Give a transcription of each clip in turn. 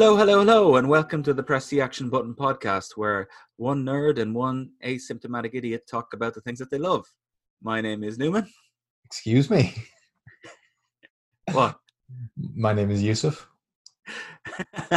Hello, hello, hello, and welcome to the Press the Action Button podcast, where one nerd and one asymptomatic idiot talk about the things that they love. My name is Newman. Excuse me. What? My name is Yusuf.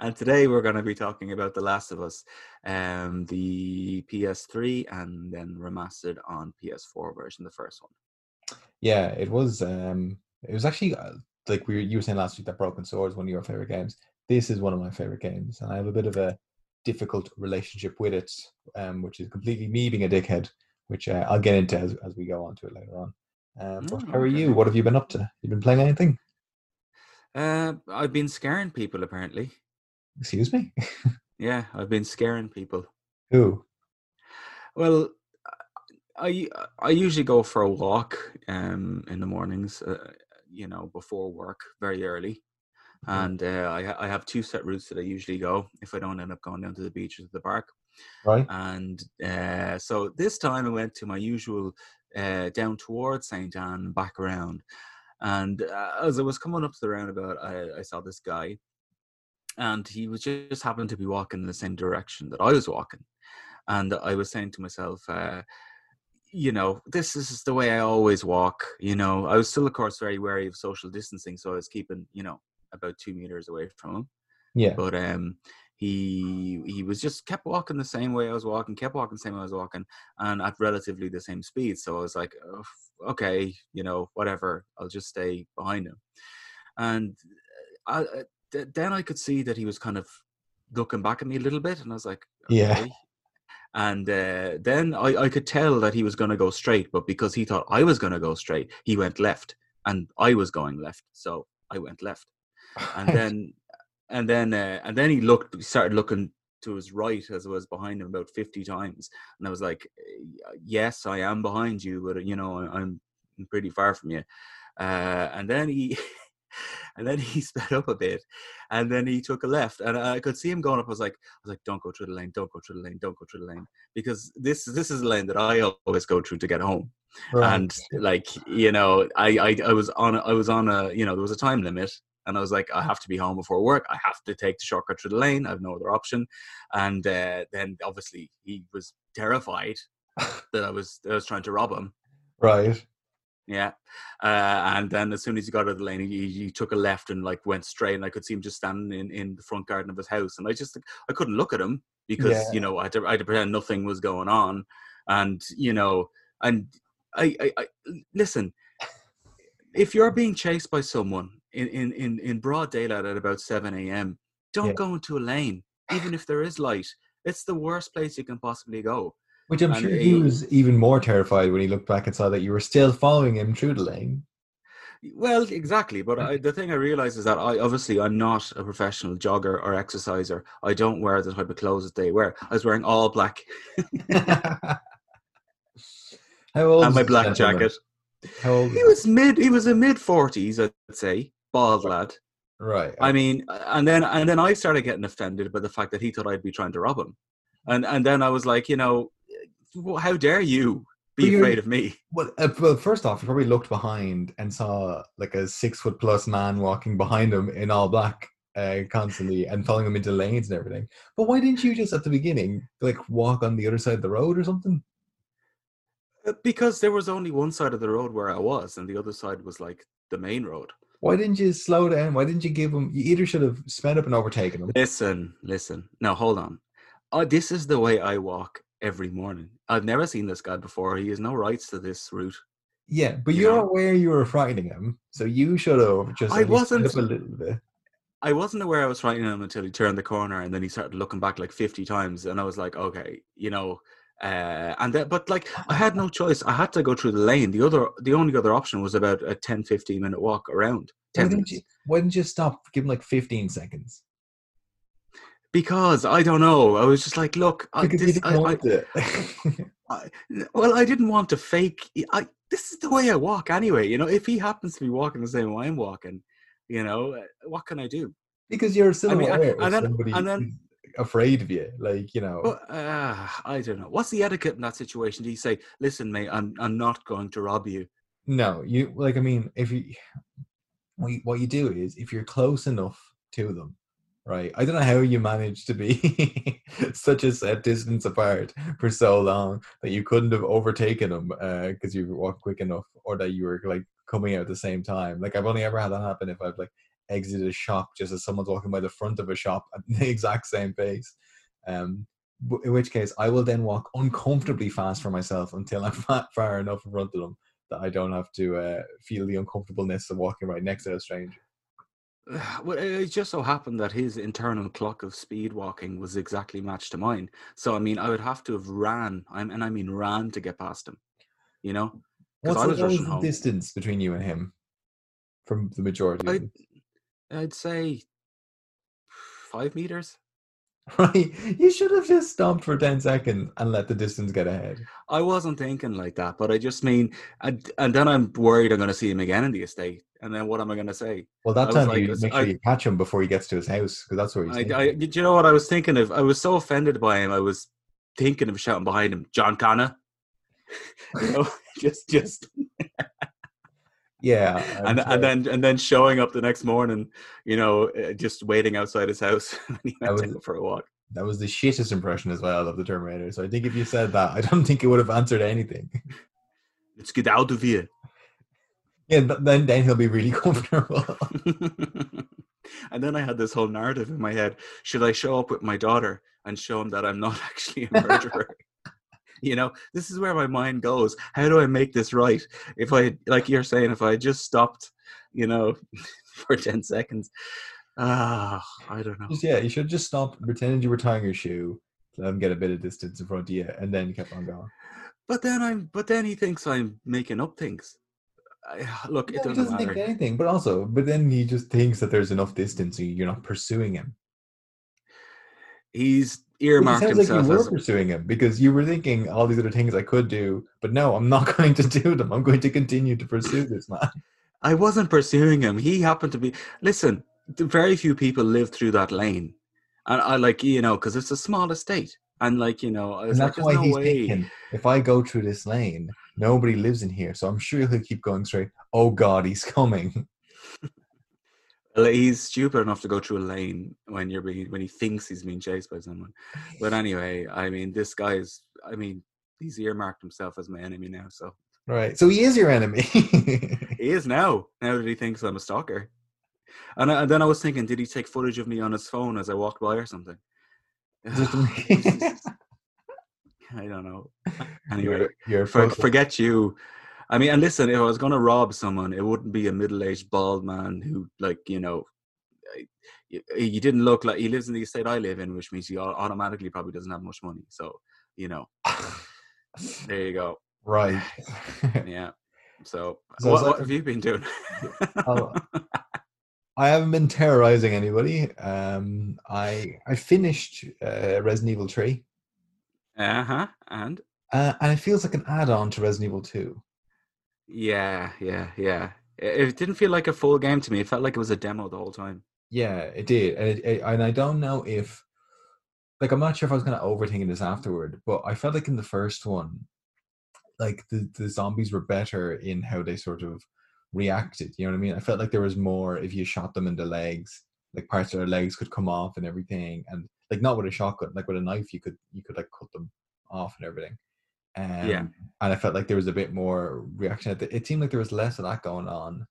and today we're going to be talking about The Last of Us, um, the PS3 and then remastered on PS4 version, the first one. Yeah, it was. Um, it was actually uh, like we were, you were saying last week that Broken Sword is one of your favorite games. This is one of my favorite games, and I have a bit of a difficult relationship with it, um, which is completely me being a dickhead, which uh, I'll get into as, as we go on to it later on. Um, how are okay. you? What have you been up to? You been playing anything? Uh, I've been scaring people, apparently. Excuse me. Yeah, I've been scaring people. Who? Well, I I usually go for a walk um in the mornings, uh, you know, before work, very early. And uh, I I have two set routes that I usually go if I don't end up going down to the beach or to the park. Right. And uh, so this time I went to my usual uh, down towards St. Anne back around. And uh, as I was coming up to the roundabout, I, I saw this guy, and he was just, just happened to be walking in the same direction that I was walking. And I was saying to myself, uh, you know, this is the way I always walk. You know, I was still, of course, very wary of social distancing, so I was keeping, you know, about two meters away from him Yeah. but um he he was just kept walking the same way I was walking, kept walking the same way I was walking, and at relatively the same speed. So I was like, oh, okay, you know, whatever, I'll just stay behind him. And I, I- then I could see that he was kind of looking back at me a little bit, and I was like, Yeah. And uh, then I, I could tell that he was going to go straight, but because he thought I was going to go straight, he went left, and I was going left, so I went left and then and then uh, and then he looked he started looking to his right as I was behind him about 50 times. And I was like "Uh, yes I am behind you but uh, you know I- I'm pretty far from you. Uh, and then he and then he sped up a bit and then he took a left. And I could see him going up. I was like I was like don't go through the lane don't go through the lane don't go through the lane. Because this this is the lane that I always go through to get home. Right. and like you know I, I i was on I was on a you know there was a time limit and i was like i have to be home before work. I have to take the shortcut through the lane. I have no other option. And uh, then obviously he was terrified that i was i was trying to rob him. Right. yeah. Uh, and then as soon as he got out of the lane he, he took a left and like went straight and i could see him just standing in, in the front garden of his house. And i just i couldn't look at him because Yeah. you know I had, to, I had to pretend nothing was going on. And you know and I, I, I listen if you're being chased by someone in, in, in, in broad daylight at about 7 a.m don't Yeah. go into a lane even if there is light it's the worst place you can possibly go Which I'm And sure he was even more terrified when he looked back and saw that you were still following him through the lane. Well, exactly. But I, the thing I realize is that I obviously I'm not a professional jogger or exerciser. I don't wear the type of clothes that they wear. I was wearing all black How old and my black gentleman? jacket. How old? He was mid. He was a mid forties, I'd say, bald lad. right. I mean, and then and then I started getting offended by the fact that he thought I'd be trying to rob him, and and then I was like, you know, how dare you be afraid of me? well, uh, well, first off, he probably looked behind and saw like a six foot plus man walking behind him in all black uh, constantly and following him into lanes and everything. But why didn't you just at the beginning like walk on the other side of the road or something? Uh, Because there was only one side of the road where I was, and the other side was like the main road. Why didn't you slow down? Why didn't you give him? You either should have sped up and overtaken him. Listen, listen. Now hold on. Uh, this is the way I walk every morning. I've never seen this guy before. He has no rights to this route. Yeah, but You you're know? aware you were frightening him, so you should have just. I at least sped wasn't- a little bit. I wasn't aware I was frightening him until he turned the corner, and then he started looking back like fifty times, and I was like, okay, you know. Uh, and that, but like I had no choice. I had to go through the lane. The other, the only other option was about a 10, 15 minute walk around. Why 10 didn't minutes. you? Why didn't you stop? Give him like 15 seconds. Because I don't know. I was just like, look, I, Because this, didn't I, I, want it. I, well, I didn't want to fake. I this is the way I walk anyway. You know, if he happens to be walking the same way I'm walking, you know, uh, what can I do? because you're I mean, I- aware and then- somebody and then- afraid of you. Like you know, uh, I don't know. What's the etiquette in that situation? Do you say, "Listen, mate, I'm I'm not going to rob you"? no, you like. I mean, if you what you, what you do is if you're close enough to them, right? I don't know how you managed to be such a set distance apart for so long that you couldn't have overtaken him because you walked quick enough, or that you were like coming out at the same time. Like I've only ever had that happen if I've like exited a shop just as someone's walking by the front of a shop at the exact same pace. Um, in which case, I will then walk uncomfortably fast for myself until I'm far, enough in front of them that I don't have to uh, feel the uncomfortableness of walking right next to a stranger. Well, it just so happened that his internal clock of speed walking was exactly matched to mine. So I mean, I would have to have ran, and I mean ran to get past him. You know, What's I was rushing the home. distance between you and him from the majority? I-? I'd say five meters. Right, you should have just stopped for ten seconds and let the distance get ahead. I wasn't thinking like that, but I just mean, and, and then I'm worried I'm going to see him again in the estate, and then what am I going to say? Well, I that was time like, you make sure I- you catch him before he gets to his house because that's where he's. I. I, do you know what I was thinking of? I was so offended by him. I was thinking of shouting behind him, John Connor. you know, just, just, yeah, and, sure. and then, and then showing up the next morning, you know, uh, just waiting outside his house. Was- for a walk. that was the shittest impression as well of the Terminator. So I think if you said that, I don't think it would have answered anything. Let's get out of here. Yeah, but then then he'll be really comfortable. and then I had this whole narrative in my head. Should I show up with my daughter and show him that I'm not actually a murderer? You know, this is where my mind goes. How do I make this right? If I, like you're saying, if I just stopped, you know, for 10 seconds, ah, I don't know. Just, yeah, you should just stop pretending you were tying your shoe, let him get a bit of distance in front of you, and then you kept on going. But then I'm, but then he thinks I'm making up things. I, look, it he doesn't doesn't matter. think anything, but also, but then he just thinks that there's enough distance, so you're not pursuing him. He's Which it earmarked sounds like you were as pursuing him because you were thinking all these other things I could do, but no, I'm not going to do them. I'm going to continue to pursue this man. I wasn't pursuing him. He happened to be. Listen, very few people live through that lane, and I like you know because it's a small estate, and like you know, And that's "There's why no he's way." thinking, if I go through this lane, nobody lives in here, so I'm sure he'll keep going straight. Oh God, he's coming. He's stupid enough to go through a lane when you're being when he thinks he's being chased by someone. But anyway, I mean, this guy is. I mean, he's earmarked himself as my enemy now, so Right. So he is your enemy. he is now. Now that he thinks I'm a stalker, and, I, and then I was thinking, did he take footage of me on his phone as I walked by or something? I don't know. Anyway, you're, you're For, forget you. I mean, and listen, if I was going to rob someone, it wouldn't be a middle-aged bald man who, like, you know, you didn't look like he lives in the estate I live in, which means he automatically probably doesn't have much money. So, you know, there you go. right. Yeah. So, So what, what have you been doing? Oh, I haven't been terrorizing anybody. Um, I I finished uh, Resident Evil Three, uh huh. And uh, and it feels like an add-on to Resident Evil Two. Yeah, yeah, yeah. It, it didn't feel like a full game to me. It felt like it was a demo the whole time. Yeah, it did, and it, it, and I don't know if, like, I'm not sure if I was kind of overthinking this afterward, but I felt like in the first one, like the the zombies were better in how they sort of reacted. You know what I mean? I felt like there was more if you shot them in the legs, like parts of their legs could come off and everything, and like not with a shotgun, like with a knife, you could you could like cut them off and everything. Um, Yeah. and I felt like there was a bit more reaction. It it seemed like there was less of that going on.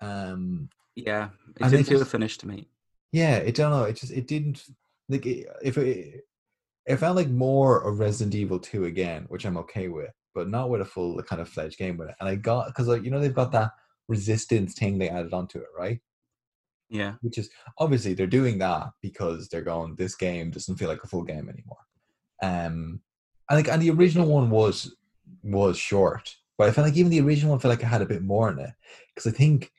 Um, Yeah, it didn't feel just- finished to me. yeah, it don't know. It just it didn't like it, if it it felt like more of Resident Evil Two again, which I'm okay with, but not with a full kind of fledged game with it. And I got because like you know they've got that resistance thing they added onto it, right? Yeah, Which is obviously they're doing that because they're going. This game doesn't feel like a full game anymore. Um, and and the original one was was short, but I felt like even the original one felt like it had a bit more in it because I think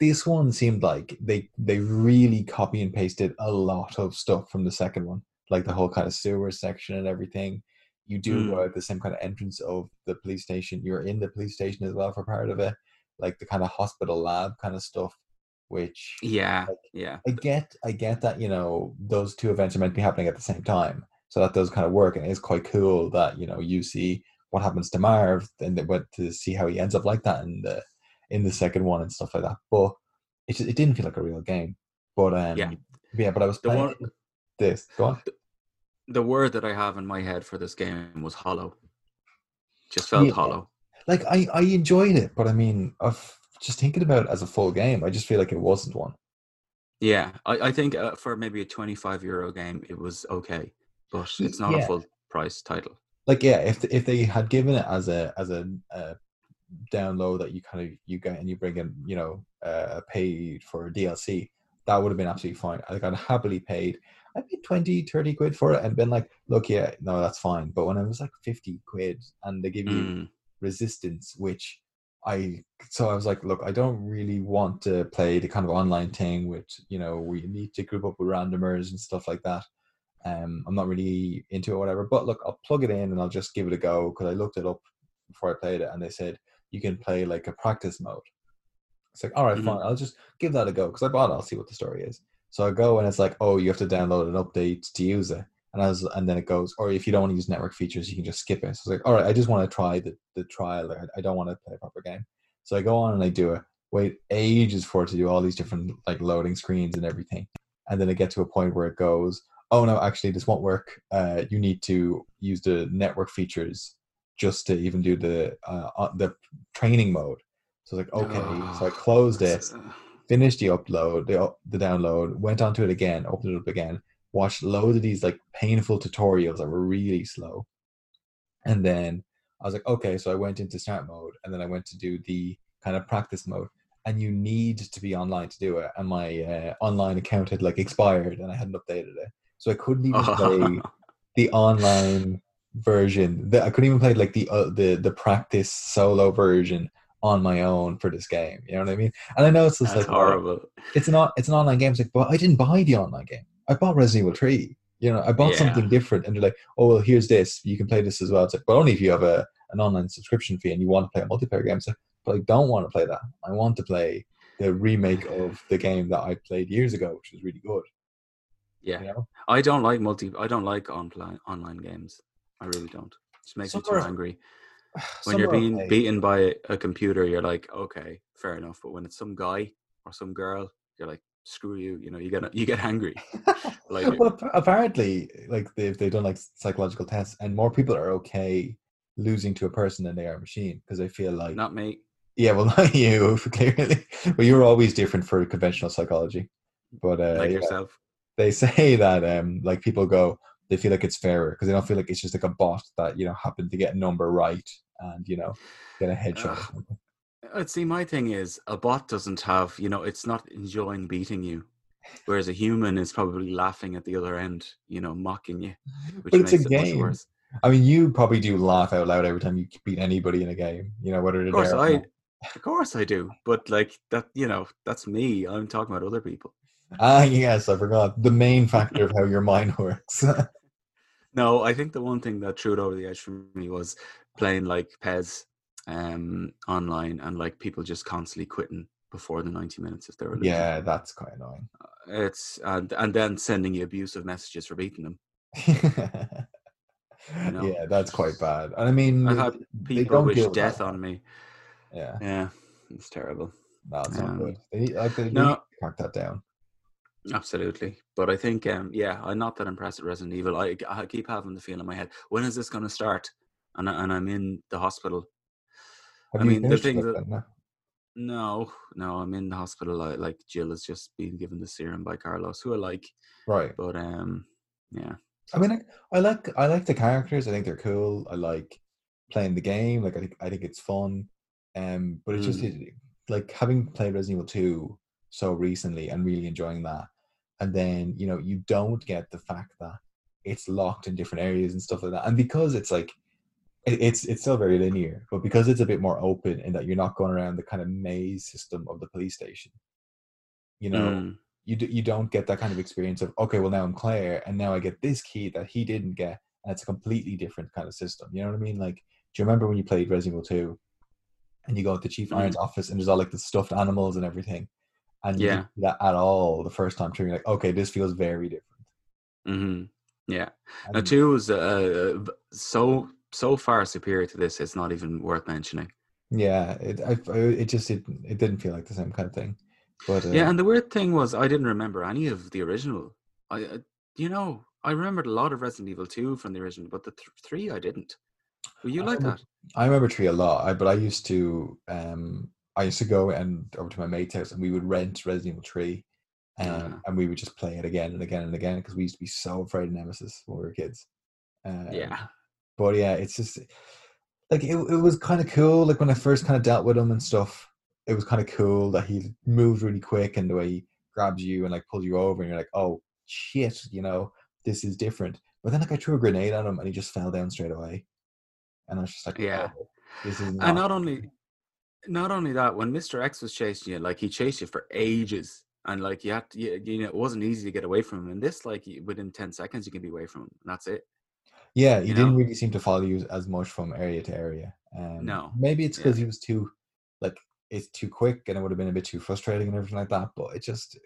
this one seemed like they they really copy and pasted a lot of stuff from the second one, like the whole kind of sewer section and everything. You do go Mm. out the same kind of entrance of the police station. You're in the police station as well for part of it, like the kind of hospital lab kind of stuff, which yeah, Like, yeah. I get, I get that you know those two events are meant to be happening at the same time, so that does kind of work, and it's quite cool that you know you see what happens to Marv, and but to see how he ends up like that in the in the second one and stuff like that. But it just, it didn't feel like a real game. But um, Yeah. Yeah, but I was The playing one- this. Go on. The word that I have in my head for this game was hollow. Just felt Yeah. hollow. Like I, I enjoyed it, but I mean, I've just thinking about it as a full game. I just feel like it wasn't one. Yeah, I, I think uh, for maybe a 25 euro game, it was okay, but it's not yeah. a full price title. Like yeah, if if they had given it as a as a, a download that you kind of you get and you bring in, you know, uh, paid for DLC, that would have been absolutely fine. Like I'd happily paid. I paid 20, 30 quid for it and been like, look, yeah, no, that's fine. But when it was like 50 quid and they give you Mm, resistance which i so i was like look i don't really want to play the kind of online thing with you know we need to group up with randomers and stuff like that um i'm not really into it or whatever but look i'll plug it in and i'll just give it a go because i looked it up before i played it and they said you can play like a practice mode it's like all right, Mhm. fine i'll just give that a go because i bought it i'll see what the story is so i go and it's like oh you have to download an update to use it and I was, and then it goes, or if you don't want to use network features, you can just skip it. So it's like, all right, I just want to try the, the trial. I, I don't want to play a proper game. So I go on and I do it. Wait ages for it to do all these different like loading screens and everything, and then I get to a point where it goes, oh no, actually this won't work. Uh, you need to use the network features just to even do the uh, uh, the training mode. So it's like, okay, so I closed it uh, finished the upload, the the download, went onto it again, opened it up again, watched loads of these like painful tutorials that were really slow, and then I was like, okay, so I went into start mode, and then I went to do the kind of practice mode, and you need to be online to do it, and my uh, online account had like expired, and I hadn't updated it, so I couldn't even play the online version. The, I couldn't even play like the uh, the the practice solo version on my own for this game. You know what I mean? And I know it's just That's like well, horrible. it's not it's an online game. It's like, but I didn't buy the online game. I bought Resident Evil Three. You know, I bought Yeah. something different, and they're like, oh well, here's this. You can play this as well. It's like, but only if you have a an online subscription fee and you want to play a multiplayer game. So, like, but I don't want to play that. I want to play the remake of the game that I played years ago, which was really good. Yeah, You know? I don't like multi. I don't like online online games. I really don't. It just makes me too are- angry. When you're being okay. beaten by a computer, you're like, okay, fair enough. But when it's some guy or some girl, you're like, screw you. You know, you get you get angry. Like- well, apparently, like they've they've done like psychological tests, and more people are okay losing to a person than they are a machine because they feel like Not me. yeah, well, not you clearly, but you're always different for conventional psychology. But uh, Like yeah, yourself. They say that um, like people go, they feel like it's fairer because they don't feel like it's just like a bot that you know happened to get a number right and you know get a headshot. something. Uh, See, my thing is, a bot doesn't have, you know, it's not enjoying beating you, whereas a human is probably laughing at the other end, you know, mocking you, which But it's makes a it game. worse. I mean, you probably do laugh out loud every time you beat anybody in a game. You know whether Of course, I, of course, I do. But like that, you know, that's me. I'm talking about other people. Ah, yes, I forgot the main factor of how your mind works. No, I think the one thing that threw it over the edge for me was playing like PES um, online and like people just constantly quitting before the 90 minutes if they were losing. yeah, that's quite annoying. It's and and then sending you abusive messages for beating them. know? Yeah, that's quite bad. And I mean, I've had they people wish death that. on me. Yeah, Yeah, it's terrible. no, it's not Um, good. They like, they no. need to crack that down. Absolutely. But I think, um, yeah, I'm not that impressed with Resident Evil. I, I keep having the feeling in my head, when is this going to start? And, I, and I'm in the hospital. Have I mean, the thing that- then? No? No, no, I'm in the hospital. I, like Jill has just been given the serum by Carlos, who I like. Right. But um, yeah, I mean, I, I like I like the characters. I think they're cool. I like playing the game. Like I think I think it's fun. Um, but it's just Mm. it, like having played Resident Evil Two so recently and really enjoying that, and then you know you don't get the fact that it's locked in different areas and stuff like that, and because it's like it's it's still very linear, but because it's a bit more open in that you're not going around the kind of maze system of the police station. You know, Mm, you d- you don't get that kind of experience of okay, well now I'm Claire, and now I get this key that he didn't get, and it's a completely different kind of system. You know what I mean? Like, do you remember when you played Resident Evil Two, and you go into Chief Mhm. Irons' office, and there's all like the stuffed animals and everything, and Yeah. didn't see that at all the first time through. You're like, okay, this feels very different. hmm Yeah. Now, two is uh, so so far superior to this. It's not even worth mentioning. Yeah, it I, it just it, it didn't feel like the same kind of thing. But uh, Yeah, and the weird thing was I didn't remember any of the original. I, uh, you know, I remembered a lot of Resident Evil 2 from the original, but the th- 3 I didn't. Were you I like remember- that? I remember Tree a lot, I, but I used to um I used to go and over to my mate's house and we would rent Resident Evil Tree, um, Ah. and we would just play it again and again and again because we used to be so afraid of Nemesis when we were kids. Um, Yeah. but yeah, it's just like it, it was kind of cool. Like when I first kind of dealt with him and stuff, it was kind of cool that he moved really quick and the way he grabs you and like pulls you over and you're like, oh shit, you know, this is different. But then like I threw a grenade at him and he just fell down straight away, and I was just like, Yeah. oh, this is not. And not only not only that, when Mr. X was chasing you, like he chased you for ages. And like you had to, you, you know, it wasn't easy to get away from him. And this, like within 10 seconds, you can be away from him. And that's it. Yeah, he you didn't know? really seem to follow you as much from area to area. Um, No. maybe it's Yeah. because he was too, like, it's too quick, and it would have been a bit too frustrating and everything like that. But it just,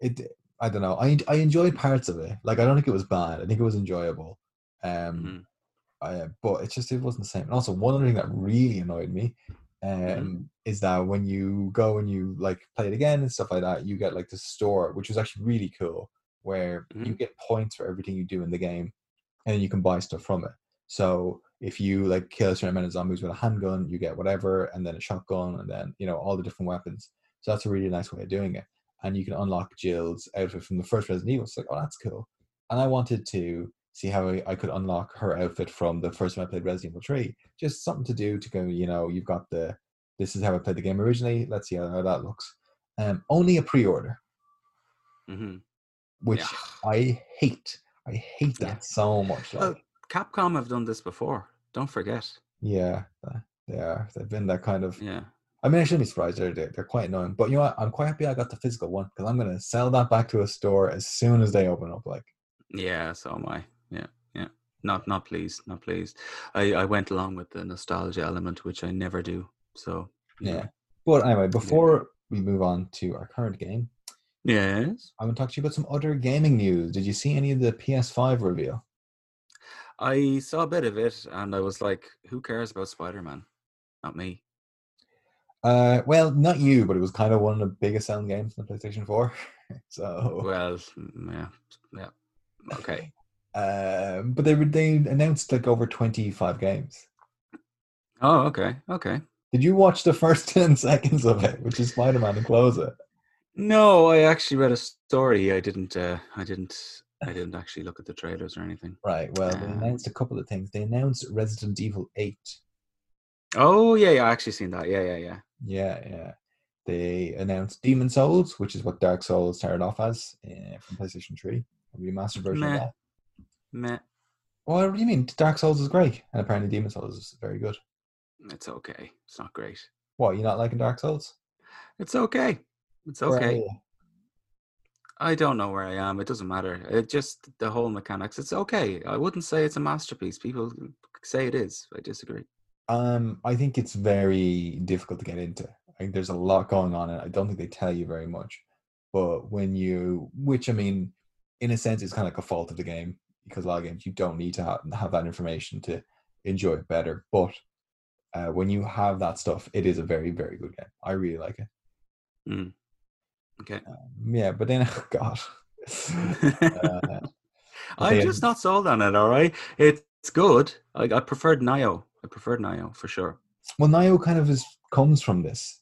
it, I don't know. I I enjoyed parts of it. Like, I don't think it was bad. I think it was enjoyable. Um, Mhm. I, but it's just it wasn't the same. And also, one other thing that really annoyed me, um, Mm-hmm. is that when you go and you like play it again and stuff like that, you get like the store, which was actually really cool, where you Mhm. get points for everything you do in the game, and then you can buy stuff from it. So if you like kill a certain amount of zombies with a handgun, you get whatever, and then a shotgun, and then you know all the different weapons. So that's a really nice way of doing it. And you can unlock Jill's outfit from the first Resident Evil. It's like, oh, that's cool. And I wanted to see how I, I could unlock her outfit from the first time I played Resident Evil 3. Just something to do to go, you know, you've got the this is how I played the game originally. Let's see how, how that looks. Um, only a pre-order, Mhm. which Yeah. I hate. I hate that Yeah. so much. Well, Like, Capcom have done this before. Don't forget. yeah, uh, they are. They've been that kind of. Yeah. I mean, I shouldn't be surprised. They're they're, they're quite annoying. But you know what? I'm quite happy I got the physical one because I'm gonna sell that back to a store as soon as they open up. Like, Yeah, so am I. Yeah, yeah. Not not pleased, not pleased. I, I went along with the nostalgia element, which I never do. So know. yeah. But anyway, before we move on to our current game, Yes. I want to talk to you about some other gaming news. Did you see any of the PS5 reveal? I saw a bit of it and I was like, who cares about Spider Man? Not me. Uh, well, not you, but it was kind of one of the biggest selling games on the PlayStation 4. so, Well, mm, yeah. Yeah. Okay. Um, but they were- they announced like over 25 games. Oh, okay. Okay. Did you watch the first 10 seconds of it, which is Spider-Man and close it? No, I actually read a story. I didn't uh I didn't I didn't actually look at the trailers or anything. Right. Well, they Um, announced a couple of things. They announced Resident Evil 8. Oh yeah, yeah, I actually seen that. Yeah, yeah, yeah. Yeah, yeah. They announced Demon Souls, which is what Dark Souls started off as uh, from PlayStation 3, a remastered version Meh. of that. Meh. Well, what do you mean? Dark Souls is great, and apparently Demon Souls is very good. It's okay. It's not great. What, You're not liking Dark Souls? It's okay. It's okay. I don't know where I am. It doesn't matter. It just the whole mechanics. It's okay. I wouldn't say it's a masterpiece. People say it is. I disagree. Um, I think it's very difficult to get into. I think there's a lot going on, and I don't think they tell you very much. But when you, which I mean, in a sense, it's kind of like a fault of the game because a lot of games you don't need to have, have that information to enjoy it better. But uh, when you have that stuff, it is a very, very good game. I really like it. Mm. Okay. Um, yeah, but then, God, uh, I'm just not sold on it. All right, it's good. I, I preferred Nioh. I preferred Nioh for sure. well, Nioh kind of is comes from this.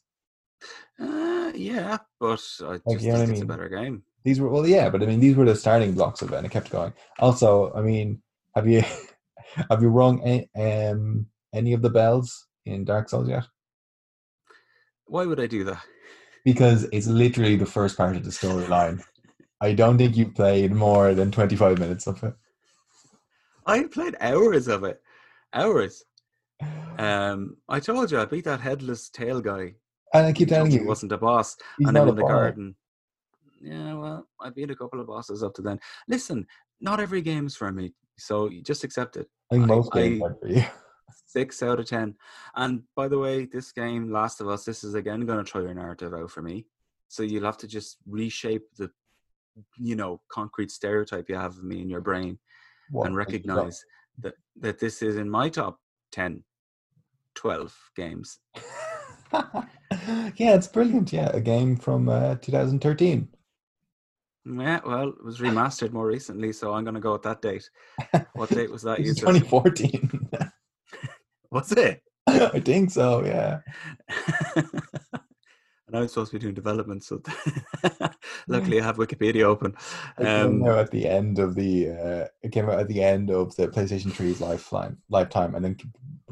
Uh, yeah, but I just Like, what I think it's a better game. These were well, yeah, but I mean, these were the starting blocks of it, and it kept going. Also, I mean, have you have you rung a, um, any of the bells in Dark Souls yet? Why would I do that? Because it's literally the first part of the storyline. I don't think you've played more than twenty five minutes of it. I played hours of it. Hours. Um, I told you I beat that headless tail guy. And I keep telling you, he wasn't a boss. he's and in the boss. garden. Yeah, well, I beat a couple of bosses up to then. Listen, not every game's for me, so you just accept it. I think I- most games I- are for you. Six out of ten. And by the way, this game, Last of Us, this is again going to throw your narrative out for me. So you'll have to just reshape the, you know, concrete stereotype you have of me in your brain What, and like, you don't- recognize that that this is in my top 10, 12 games. yeah, it's brilliant. Yeah, a game from uh, 2013. Yeah, well, it was remastered more recently, so I'm going to go with that date. What date was that? It's Yusuf? 2014. What's it? I think so. Yeah. and I was supposed to be doing development, so luckily I have Wikipedia open. It came Um, out at the end of the. Uh, it came out at the end of the PlayStation 3's lifetime, lifetime, and then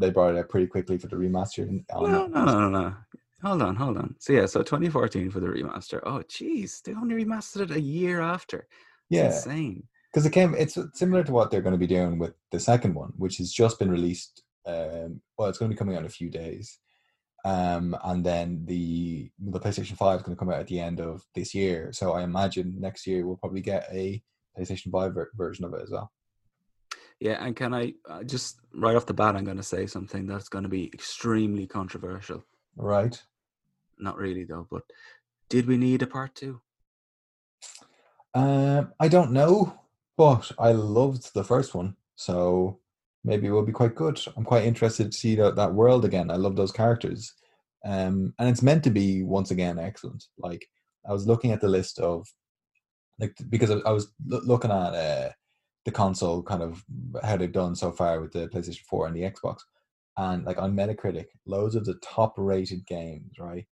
they brought it out pretty quickly for the remaster. and- no, no, no, no, no. Hold on, hold on. So yeah, so 2014 for the remaster. Oh, jeez, they only remastered it a year after. It's Yeah, insane. because it came. It's similar to what they're going to be doing with the second one, which has just been released. Um, well, it's going to be coming out in a few days, um, and then the the PlayStation Five is going to come out at the end of this year. So I imagine next year we'll probably get a PlayStation Five ver- version of it as well. Yeah, and can I uh, just right off the bat, I'm going to say something that's going to be extremely controversial. Right? Not really though, but did we need a part two? Um, I don't know, but I loved the first one, so maybe it will be quite good. I'm quite interested to see that, that world again. I love those characters, um, and it's meant to be once again excellent. Like I was looking at the list of, like because I, I was loo- looking at uh, the console kind of how they've done so far with the PlayStation 4 and the Xbox, and like on Metacritic, loads of the top rated games, right,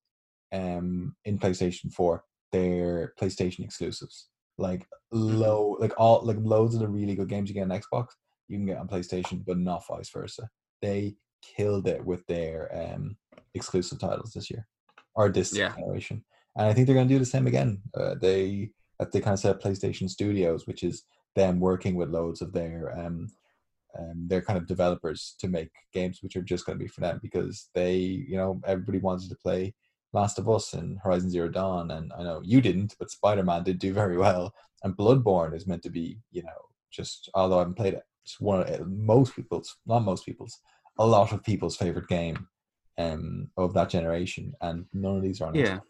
um, in PlayStation 4, they're PlayStation exclusives like low like all like loads of the really good games you get on Xbox you can get on PlayStation but not vice versa. They killed it with their um exclusive titles this year or this Yeah. generation. And I think they're going to do the same again. Uh, they they kind of set up PlayStation Studios, which is them working with loads of their um, um their kind of developers to make games which are just going to be for them because they you know everybody wanted to play Last of Us and Horizon Zero Dawn, and I know you didn't, but Spider Man did do very well. And Bloodborne is meant to be, you know, just although I haven't played it, it's one of most people's, not most people's, a lot of people's favorite game um of that generation, and none of these are on Yeah. Xbox.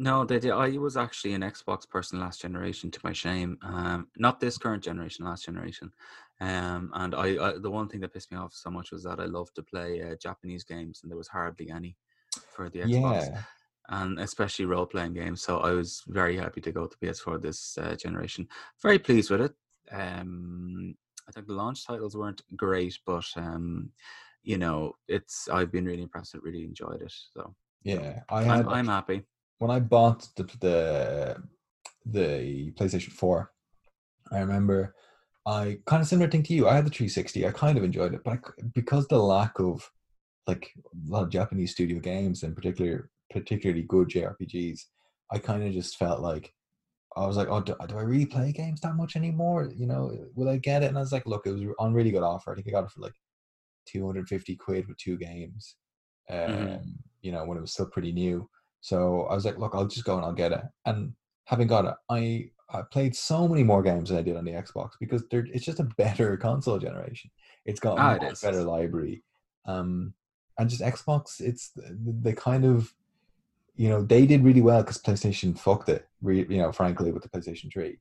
No, they did. I was actually an Xbox person last generation, to my shame. Um, not this current generation, last generation. Um, and I, I, the one thing that pissed me off so much was that I loved to play uh, Japanese games, and there was hardly any for the Xbox, Yeah, and especially role playing games. So I was very happy to go to PS4 this uh, generation. Very pleased with it. Um, I think the launch titles weren't great, but um, you know, it's I've been really impressed. and really enjoyed it. So yeah. I had I'm, I'm happy. When I bought the the the PlayStation Four, I remember I kind of similar thing to you. I had the 360. I kind of enjoyed it, but I because the lack of like a lot of Japanese studio games and particular particularly good JRPGs, I kind of just felt like I was like, oh, do, do I really play games that much anymore? You know, will I get it? And I was like, look, it was on really good offer. I think I got it for like 250 quid with two games. Um, Mhm. you know, when it was still pretty new. So I was like, look, I'll just go and I'll get it. And having got it, I I played so many more games than I did on the Xbox because they're, it's just a better console generation. It's got a Ah, it better library. Um, and just Xbox, it's they kind of, you know, they did really well because PlayStation fucked it, re, you know, frankly, with the PlayStation 3.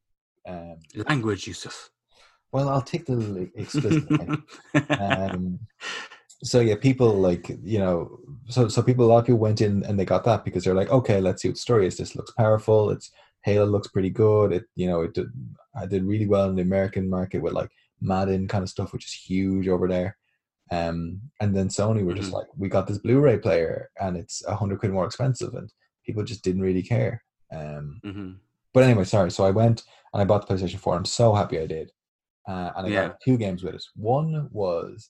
Um, Language, Yusuf. well, I'll take the explicit. um, so yeah, people like you know, so so people a lot of people went in and they got that because they're like, okay, let's see what the story is. This looks powerful. It's Halo looks pretty good. It you know it did, I did really well in the American market with like Madden kind of stuff, which is huge over there. Um, and then Sony were just Mhm. like, we got this Blu-ray player and it's a hundred quid more expensive, and people just didn't really care. Um, hmm but anyway, sorry. So I went and I bought the PlayStation 4. I'm so happy I did. Uh, and I Yeah. got two games with it. One was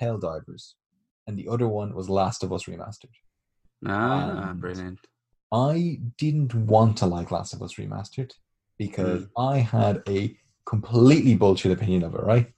Helldivers, and the other one was Last of Us Remastered. Ah, And- brilliant. I didn't want to like Last of Us Remastered because I had a completely bullshit opinion of it, right?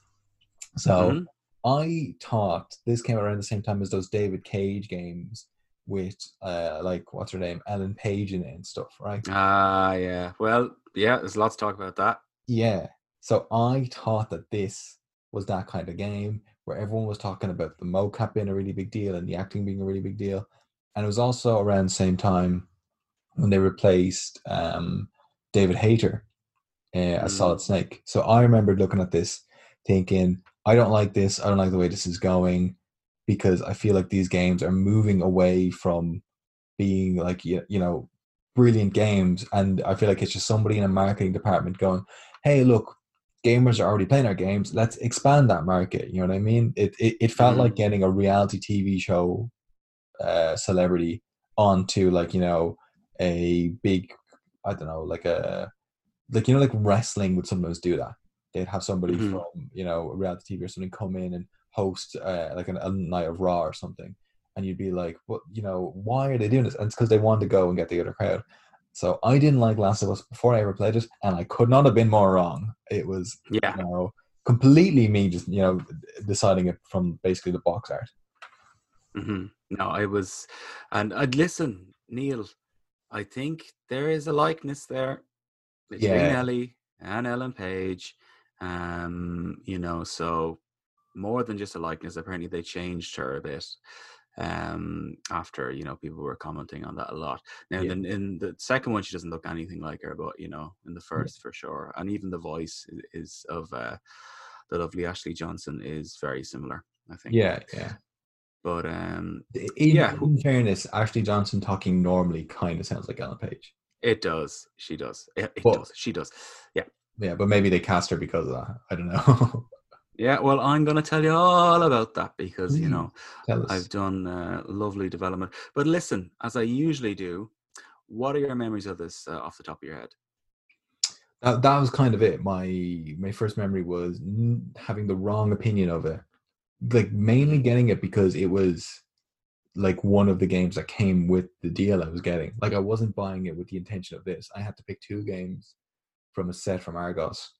So Mhm. I thought this came around the same time as those David Cage games with, uh, like, what's her name? Ellen Page in it and stuff, right? Ah, yeah. Well, yeah. There's lots to talk about that. Yeah. So I thought that this was that kind of game where everyone was talking about the mocap being a really big deal and the acting being a really big deal. And it was also around the same time when they replaced um, David Hayter uh, as Mm. Solid Snake. So I remember looking at this thinking, I don't like this. I don't like the way this is going because I feel like these games are moving away from being like you, you know brilliant games and i feel like it's just somebody in a marketing department going hey look gamers are already playing our games let's expand that market you know what i mean it it, it felt Mhm. like getting a reality tv show uh celebrity onto like you know a big i don't know like a like you know like wrestling would sometimes do that they'd have somebody Mhm. from you know reality tv or something come in and host uh, like an, a night of raw or something and you'd be like what you know why are they doing this and it's because they wanted to go and get the other crowd so i didn't like last of us before i ever played it and i could not have been more wrong it was Yeah. you know completely me just you know deciding it from basically the box art hmm No, I was, and I'd listen, Neil. I think there is a likeness there between Yeah. Ellie and Ellen Page. Um, you know, so more than just a likeness. Apparently, they changed her a bit. Um, after you know, people were commenting on that a lot. Now, Yeah. then in the second one, she doesn't look anything like her, but you know, in the first for sure, and even the voice is of uh, the lovely Ashley Johnson is very similar. I think. yeah yeah But um, in, Yeah. in fairness ashley johnson talking normally kind of sounds like ellen page It does. She does. It, it But- does. She does. Yeah. yeah but maybe they cast her because of that i don't know Yeah. Well, I'm going to tell you all about that because, you know, I've done uh, lovely development. But listen, as I usually do, what are your memories of this uh, off the top of your head? that, that was kind of it. My my first memory was n- having the wrong opinion of it, like mainly getting it because it was like one of the games that came with the deal I was getting. Like I wasn't buying it with the intention of this. I had to pick two games from a set from Argos,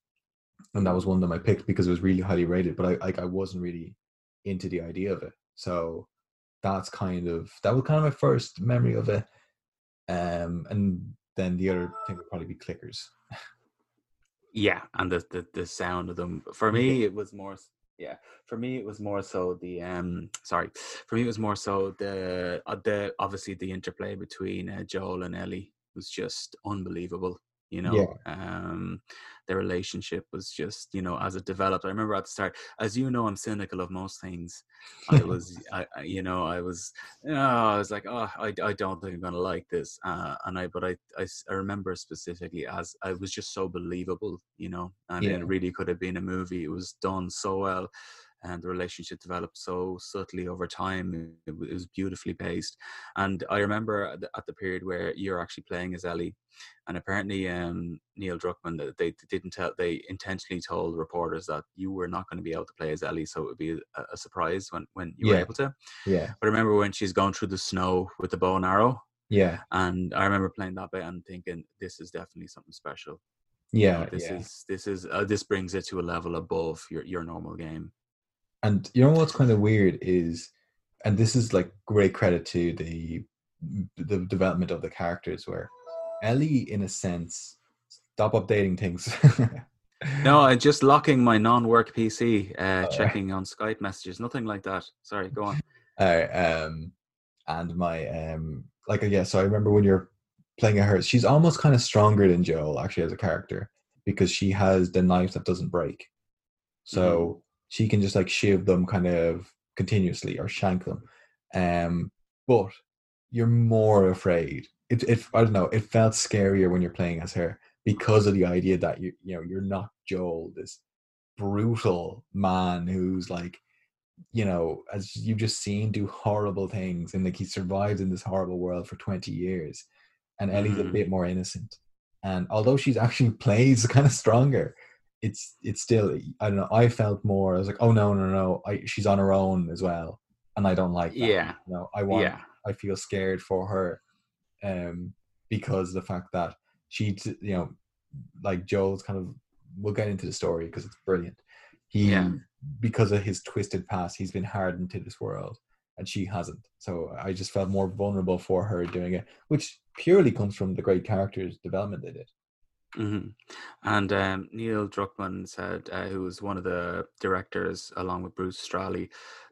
and that was one of them I picked because it was really highly rated. But I like I wasn't really into the idea of it, so that's kind of that was kind of my first memory of it. Um, and then the other thing would probably be clickers. Yeah, and the the, the sound of them. For me, it was more. Yeah, for me, it was more so the um. Sorry, for me, it was more so the uh, the obviously the interplay between uh, Joel and Ellie was just unbelievable. You know, um, their relationship was just you know as it developed. I remember at the start, as you know, I'm cynical of most things. I was, I, I you know, I was, oh, I was like, oh, I, I don't think I'm gonna like this. Uh, and I, but I, I, I remember specifically as I was just so believable, you know, and Yeah. it really could have been a movie. It was done so well, and the relationship developed so subtly over time. It, it was beautifully paced, and I remember at the, at the period where you're actually playing as Ellie, and apparently um, Neil Druckmann that they didn't tell they intentionally told reporters that you were not going to be able to play as Ellie, so it would be a, a surprise when when you were able to. Yeah, But I remember when she's going through the snow with the bow and arrow, yeah, and I remember playing that bit and thinking, this is definitely something special. You yeah, know, this yeah. is this is uh, this brings it to a level above your your normal game. And you know what's kind of weird is, and this is like great credit to the the development of the characters, where Ellie, in a sense, stop updating things. No, I'm just locking my non-work PC, uh, Oh. checking on Skype messages, nothing like that. Sorry, go on. uh, um, and my um, like yeah. So I remember when you're playing at her, she's almost kind of stronger than Joel actually as a character because she has the knife that doesn't break, so she can just like shave them kind of continuously or shank them. Um, but you're more afraid. It, it I don't know. It felt scarier when you're playing as her because of the idea that you you know you're not Joel, this brutal man who's like you know, as you've just seen, do horrible things, and like he survives in this horrible world for twenty years, and Ellie's a Mhm. bit more innocent, and although she's actually plays kind of stronger, it's it's still I don't know. I felt more. I was like, oh no no no, I, she's on her own as well, and I don't like that. Yeah. you know, I want. Yeah, I feel scared for her, um, because the fact that she, you know, like Joel's kind of. We'll get into the story because it's brilliant. He, Yeah. because of his twisted past, he's been hardened to this world, and she hasn't. So I just felt more vulnerable for her doing it, which purely comes from the great characters development they did. Hmm And um, Neil Druckmann said, uh, who was one of the directors along with Bruce Straley,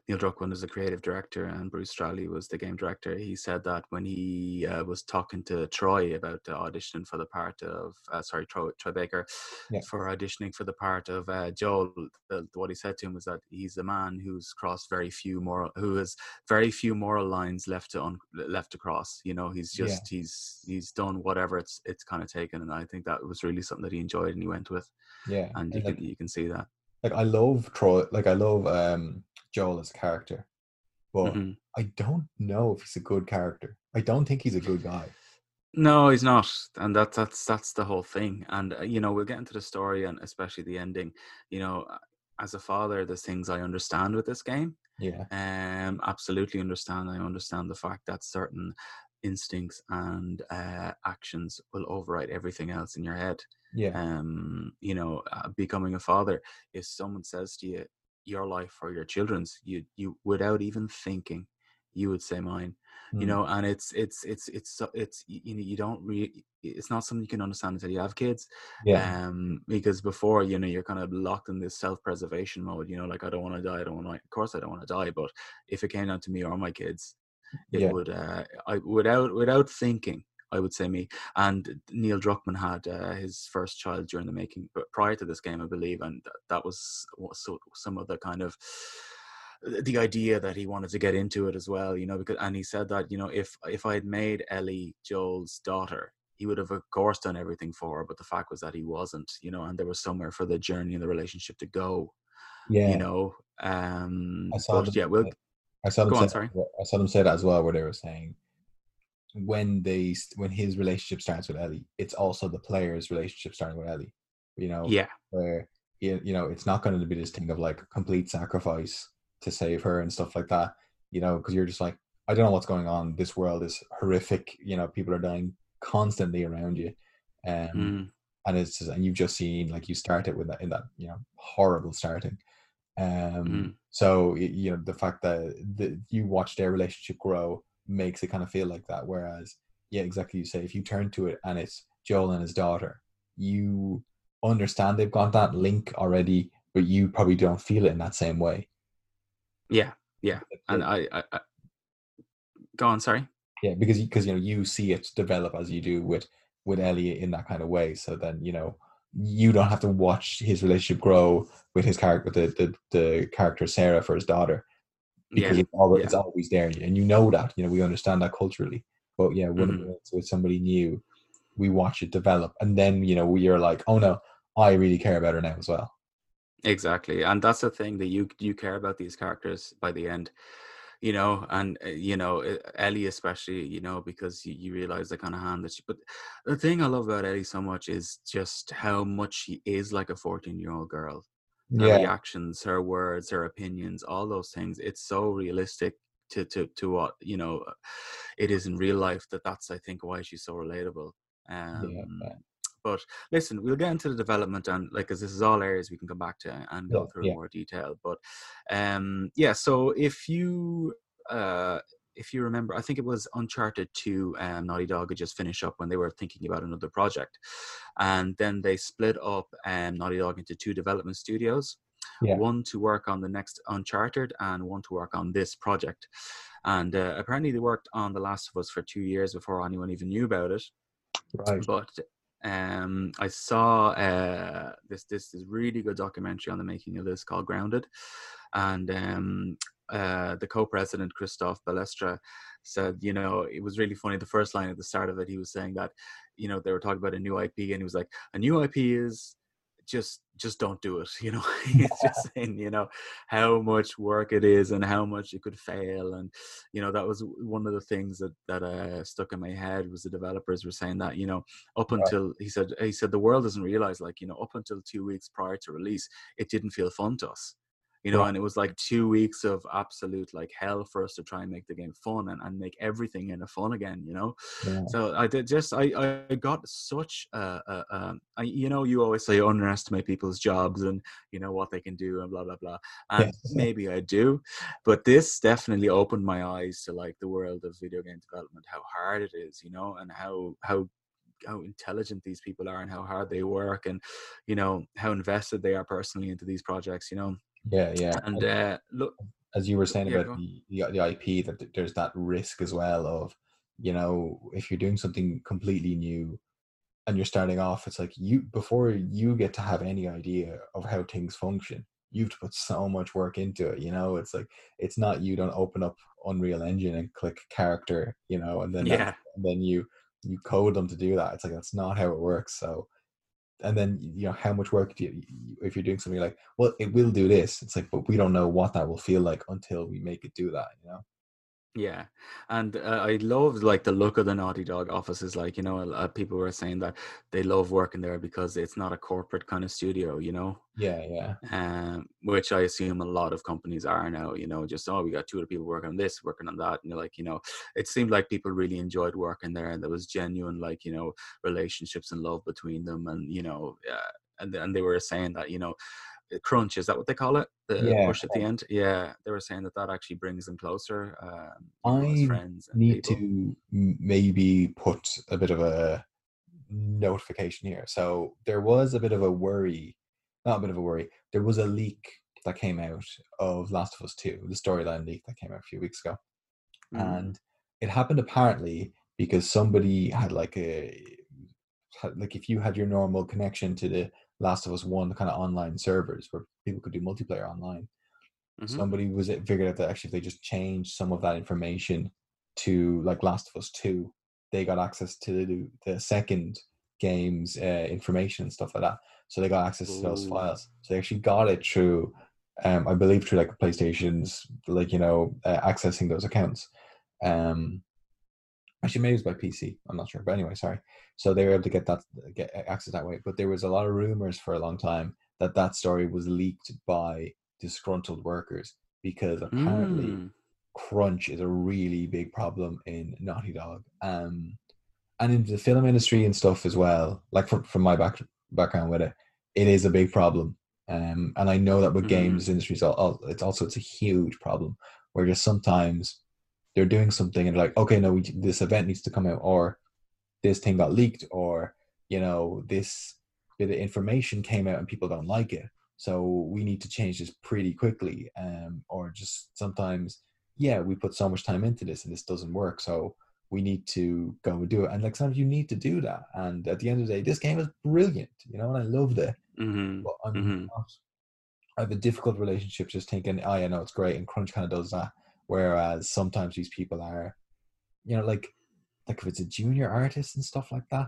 Neil Druckmann is the creative director and Bruce Straley was the game director. He said that when he uh, was talking to Troy about uh, auditioning for the part of, uh, sorry, Troy, Troy Baker, Yeah. for auditioning for the part of uh, Joel, the, what he said to him was that he's a man who's crossed very few moral, who has very few moral lines left to un, left to cross. You know, he's Yeah. just he's he's done whatever it's it's kind of taken, and I think that was really something that he enjoyed and he went with, Yeah, and you and, like, can you can see that. like I love Troy. Like I love um Joel as a character, but Mhm. I don't know if he's a good character. I don't think he's a good guy. No, he's not, and that's that's that's the whole thing. And uh, you know, we'll get into the story and especially the ending. You know, uh, as a father, there's things I understand with this game. Yeah, Um, absolutely understand. I understand the fact that certain instincts and uh, actions will override everything else in your head. yeah, Um, you know, uh, becoming a father. If someone says to you, "Your life or your children's," you you without even thinking, you would say mine you Mm, know and it's it's it's it's it's you know you don't really it's not something you can understand until you have kids yeah, um because before you know you're kind of locked in this self-preservation mode you know like i don't want to die i don't want to of course i don't want to die but if it came down to me or my kids it yeah, would uh i without without thinking I would say me and Neil Druckmann had uh, his first child during the making, but prior to this game, I believe, and that was so some of the kind of the idea that he wanted to get into it as well, you know, because and he said that you know if if I had made Ellie Joel's daughter, he would have of course done everything for her, but the fact was that he wasn't, you know, and there was somewhere for the journey and the relationship to go, yeah. you know. Um, I saw but them yeah, we'll I saw them go say on, sorry. I saw them say that as well, where they were saying when they when his relationship starts with Ellie, it's also the player's relationship starting with Ellie. You know, yeah, where you you know it's not going to be this thing of like complete sacrifice to save her and stuff like that. You know, because you're just like, I don't know what's going on. This world is horrific. You know, people are dying constantly around you, um, mm, and it's just, and you've just seen like you started with that in that you know horrible starting. Um, Mm. so you know the fact that the, you watch their relationship grow makes it kind of feel like that. Whereas, yeah, exactly. You say if you turn to it and it's Joel and his daughter, you understand they've got that link already, but you probably don't feel it in that same way. yeah, yeah. And I, I, I go on, sorry. yeah, because because you know you see it develop as you do with with Ellie in that kind of way. So then you know you don't have to watch his relationship grow with his character, the the, the character Sarah for his daughter, because Yeah, it's, always, yeah. it's always there, and you know that. You know we understand that culturally. But yeah, when Mhm. it's with somebody new, we watch it develop, and then you know we are like, oh no, I really care about her now as well. Exactly, and that's the thing that you you care about these characters by the end, you know, and uh, you know Ellie especially, you know, because you, you realize the kind of hand that she. But the thing I love about Ellie so much is just how much she is like a fourteen year old girl. Her Yeah, reactions, her words, her opinions, all those things. It's so realistic to to to what you know it is in real life. That that's I think why she's so relatable. Um, yeah, but listen, we'll get into the development and like, because this is all areas we can come back to and go Yeah, through yeah. in more detail. But um, yeah, so if you uh, if you remember, I think it was Uncharted 2, um, Naughty Dog had just finished up when they were thinking about another project, and then they split up um, Naughty Dog into two development studios. Yeah. One to work on the next Uncharted and one to work on this project. And uh, apparently, they worked on The Last of Us for two years before anyone even knew about it right. but um i saw uh this this is really good documentary on the making of this called grounded and um uh the co-president christophe balestra said you know it was really funny the first line at the start of it he was saying that you know they were talking about a new ip and he was like a new ip is just just don't do it you know he's just saying you know how much work it is and how much it could fail and you know that was one of the things that that uh, stuck in my head was the developers were saying that you know up Right. until he said he said the world doesn't realize like you know up until two weeks prior to release it didn't feel fun to us you know and it was like two weeks of absolute like hell for us to try and make the game fun and, and make everything in a fun again you know Yeah. so I did just I I got such a, um I, you know you always say underestimate people's jobs and you know what they can do and blah blah blah and Yes. maybe I do but this definitely opened my eyes to like the world of video game development how hard it is you know and how how how intelligent these people are and how hard they work and you know how invested they are personally into these projects you know Yeah, yeah. and uh look as you were saying Yeah, about the, the the IP, that th- there's that risk as well of, you know, if you're doing something completely new, and you're starting off, it's like you before you get to have any idea of how things function, you've to put so much work into it. You know, it's like it's not you don't open up Unreal Engine and click character, you know, and then that- Yeah, and then you you code them to do that. It's like that's not how it works. So, and then you know how much work do you if you're doing something like, well, it will do this. It's like, but we don't know what that will feel like until we make it do that. You know? Yeah, and uh, I love like the look of the Naughty Dog offices. Like you know, uh, people were saying that they love working there because it's not a corporate kind of studio. You know, Yeah, yeah, um, which I assume a lot of companies are now. You know, just oh, we got two other people working on this, working on that, and you're like, you know, it seemed like people really enjoyed working there, and there was genuine, like, you know, relationships and love between them, and you know, uh, and and they were saying that, you know, crunch is that what they call it, the Yeah, push at the end. Yeah, they were saying that that actually brings them closer, um, you know, as I friends and need people. to maybe put a bit of a notification here. So there was a bit of a worry, not a bit of a worry. There was a leak that came out of Last of Us Two, the storyline leak that came out a few weeks ago. Mm, and it happened apparently because somebody had like a had, like if you had your normal connection to the Last of Us One the kind of online servers where people could do multiplayer online, mhm. somebody was it figured out that actually if they just changed some of that information to like Last of Us Two, they got access to the, the second game's uh, information and stuff like that. So they got access to those files. So they actually got it through, um, I believe through like PlayStation's like you know uh, accessing those accounts. Um, actually, maybe it was by PC. I'm not sure, but anyway, sorry. So they were able to get that get access that way. But there was a lot of rumors for a long time that that story was leaked by disgruntled workers because apparently Mm, crunch is a really big problem in Naughty Dog. Um, and in the film industry and stuff as well. Like from from my back background with it, it is a big problem. Um, and I know that with Mhm. games industry, it's, it's also it's a huge problem where just sometimes they're doing something and they're like, okay, no, we, this event needs to come out, or this thing got leaked, or you know, this bit of information came out and people don't like it, so we need to change this pretty quickly. Um, or just sometimes, yeah, we put so much time into this and this doesn't work, so we need to go and do it. And like sometimes you need to do that. And at the end of the day, this game is brilliant, you know, and I loved it. mhm, But I'm mhm. not. I have a difficult relationship just thinking, oh, yeah, no, it's great, and Crunch kind of does that. Whereas sometimes these people are, you know, like like if it's a junior artist and stuff like that,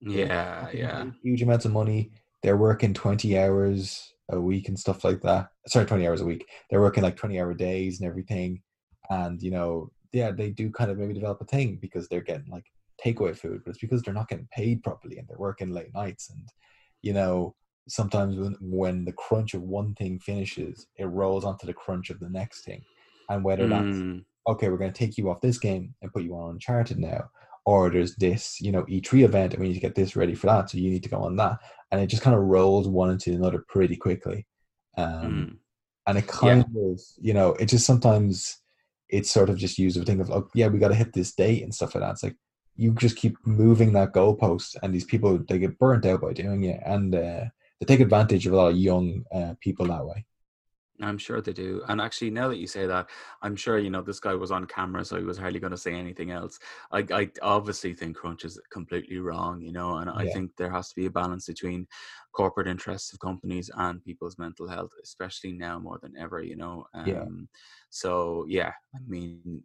Yeah, yeah. huge amounts of money. They're working twenty hours a week and stuff like that. Sorry, twenty hours a week. They're working like twenty hour days and everything. And you know, yeah, they do kind of maybe develop a thing because they're getting like takeaway food, but it's because they're not getting paid properly and they're working late nights. And you know, sometimes when when the crunch of one thing finishes, it rolls onto the crunch of the next thing. And whether that's Mm, okay, we're going to take you off this game and put you on Uncharted now, or there's this, you know, E3 event and we need to get this ready for that, so you need to go on that, and it just kind of rolls one into another pretty quickly, um, mm. and it kind of, you know, it just sometimes it's sort of just used a thing of, oh, yeah, we got to hit this date and stuff like that. It's like you just keep moving that goalpost, and these people they get burnt out by doing it, and uh, they take advantage of a lot of young uh, people that way. I'm sure they do. And actually, now that you say that, I'm sure you know this guy was on camera, so he was hardly going to say anything else. I, I obviously think crunch is completely wrong, you know, and I think there has to be a balance between corporate interests of companies and people's mental health, especially now more than ever, you know. Um, Yeah. So yeah, I mean,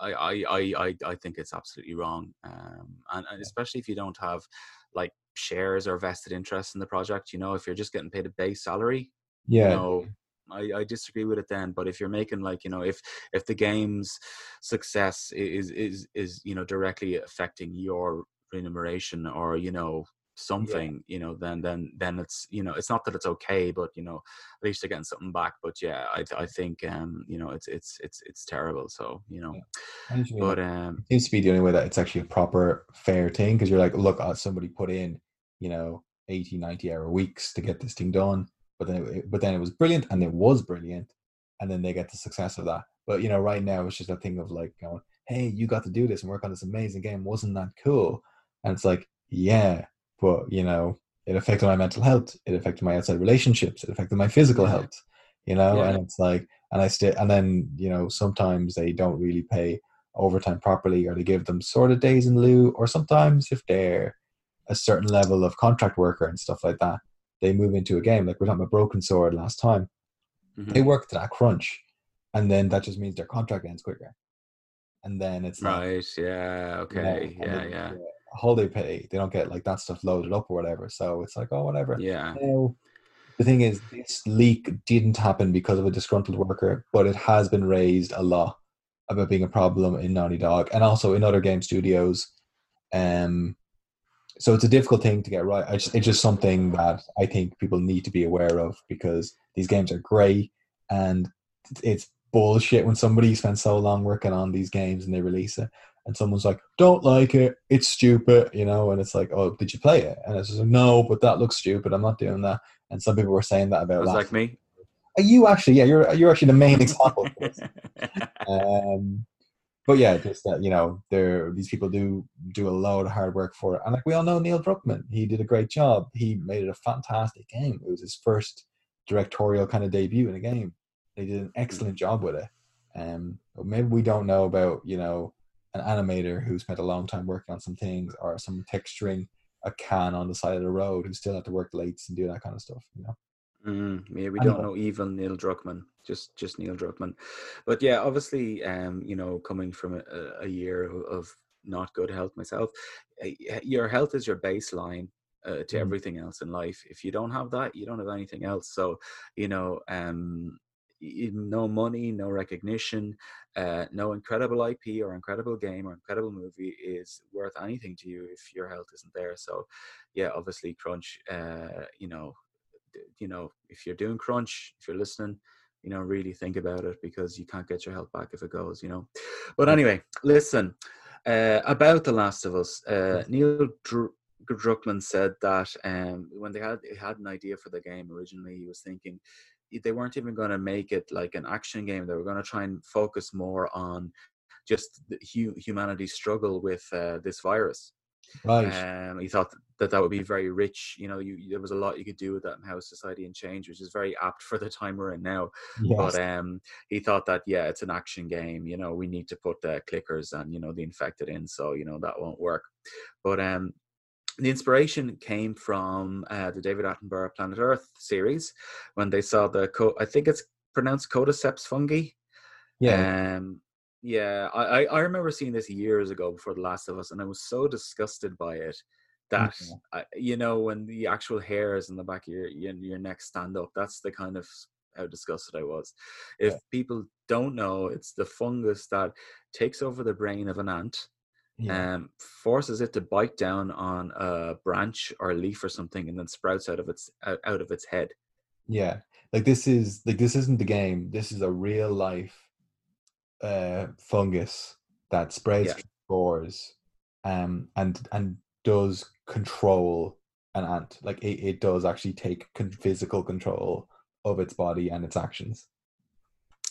I, I, I, I, I think it's absolutely wrong, um, and, and especially if you don't have like shares or vested interest in the project, you know, if you're just getting paid a base salary, Yeah, no I, I disagree with it then but if you're making like you know if if the game's success is is is you know directly affecting your remuneration or you know something you know then then then it's you know it's not that it's okay but you know at least they're getting something back. But yeah i i think um you know it's it's it's it's terrible so you know. I think you mean, like, but um it seems to be the only way that it's actually a proper fair thing because you're like look uh, somebody put in you know 80 90 hour weeks to get this thing done but then it, but then it was brilliant and it was brilliant and then they get the success of that. But you know right now it's just a thing of like going hey you got to do this and work on this amazing game. Wasn't that cool? And it's like yeah but you know it affected my mental health. It affected my outside relationships. It affected my physical health you know? Yeah. and it's like and I still and then you know sometimes they don't really pay overtime properly, or they give them sort of days in lieu, or sometimes if they're a certain level of contract worker and stuff like that, they move into a game. Like we're talking about Broken Sword last time, Mhm. they work to that crunch, and then that just means their contract ends quicker, and then it's like, Right. Yeah. Okay. and Yeah. Yeah. the holiday pay. They don't get like that stuff loaded up or whatever. So it's like, oh, whatever. Yeah. Now, the thing is, this leak didn't happen because of a disgruntled worker, but it has been raised a lot about being a problem in Naughty Dog and also in other game studios. Um, so it's a difficult thing to get right. I just, it's just something that I think people need to be aware of because these games are great and it's bullshit when somebody spends so long working on these games and they release it and someone's like, "Don't like it. It's stupid," you know, and it's like, "Oh, did you play it?" And it's just like, "No, but that looks stupid. I'm not doing that." And some people were saying that about like me. Uh, You actually, yeah, you're you're actually the main example. um, but yeah, just that you know, there these people do do a load of hard work for it, and like we all know, Neil Druckmann, he did a great job. He made it a fantastic game. It was his first directorial kind of debut in a game. He did an excellent job with it. Um, maybe we don't know about you know an animator who spent a long time working on some things, or some texturing a can on the side of the road who still had to work late and do that kind of stuff. You know. Mm, yeah, we don't know. even Neil Druckmann, just just Neil Druckmann. But yeah, obviously, um, you know, coming from a, a- year of- not good health myself, uh, your health is your baseline uh, to Mm. everything else in life. If you don't have that, you don't have anything else. So, you know, um, no money, no recognition, uh, no incredible IP or incredible game or incredible movie is worth anything to you if your health isn't there. So, yeah, obviously, crunch. Uh, you know, you know, if you're doing crunch, if you're listening, you know, really think about it because you can't get your health back if it goes, you know. But anyway, listen uh, about The Last of Us. Uh, Neil Dr- Druckmann said that um, when they had they had an idea for the game originally, he was thinking they weren't even going to make it like an action game. They were going to try and focus more on just the hu- humanity's struggle with uh, this virus. Right. Um, he thought that that would be very rich. You know, you, there was a lot you could do with that in how society and change, which is very apt for the time we're in now. yes. But um, he thought that yeah, it's an action game. You know, we need to put the clickers and you know the infected in, so you know that won't work. But um, the inspiration came from uh, the David Attenborough Planet Earth series when they saw the co- I think it's pronounced Cordyceps fungi. yeah. Um, yeah, I, I I remember seeing this years ago before The Last of Us, and I was so disgusted by it that Yeah. I, you know when the actual hairs in the back of your your, your neck stand up. That's the kind of how disgusted I was. If Yeah. people don't know, it's the fungus that takes over the brain of an ant, yeah. um, forces it to bite down on a branch or a leaf or something, and then sprouts out of its out of its head. Yeah, like this is like this isn't the game. This is a real life uh fungus that spreads Yeah. spores, um, and and does control an ant. Like it, it does actually take con- physical control of its body and its actions.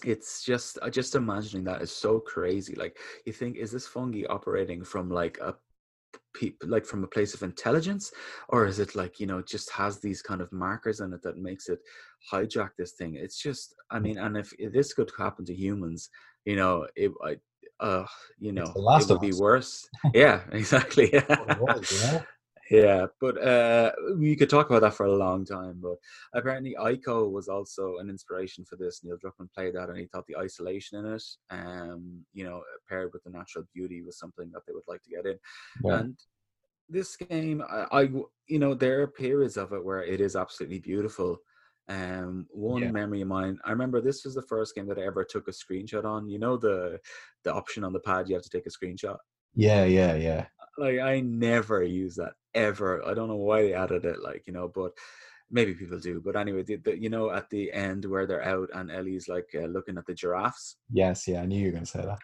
it's just uh, just imagining that is so crazy like you think is this fungi operating from like a like from a place of intelligence or is it like you know just has these kind of markers in it that makes it hijack this thing it's just i mean and if, if this could happen to humans you know it I, uh you know it would be Us. worse yeah exactly you yeah, but uh, we could talk about that for a long time. But apparently, Ico was also an inspiration for this. Neil Druckmann played that, and he thought the isolation in it, um, you know, paired with the natural beauty, was something that they would like to get in. Yeah. And this game, I, you know, there are periods of it where it is absolutely beautiful. Um, one Yeah. memory of mine, I remember this was the first game that I ever took a screenshot on. You know the the option on the pad you have to take a screenshot yeah, yeah, yeah. like I never use that ever. I don't know why they added it, like you know, but maybe people do. But anyway, the, the, you know, at the end where they're out and Ellie's like uh, looking at the giraffes. Yes, yeah. I knew you were gonna say that.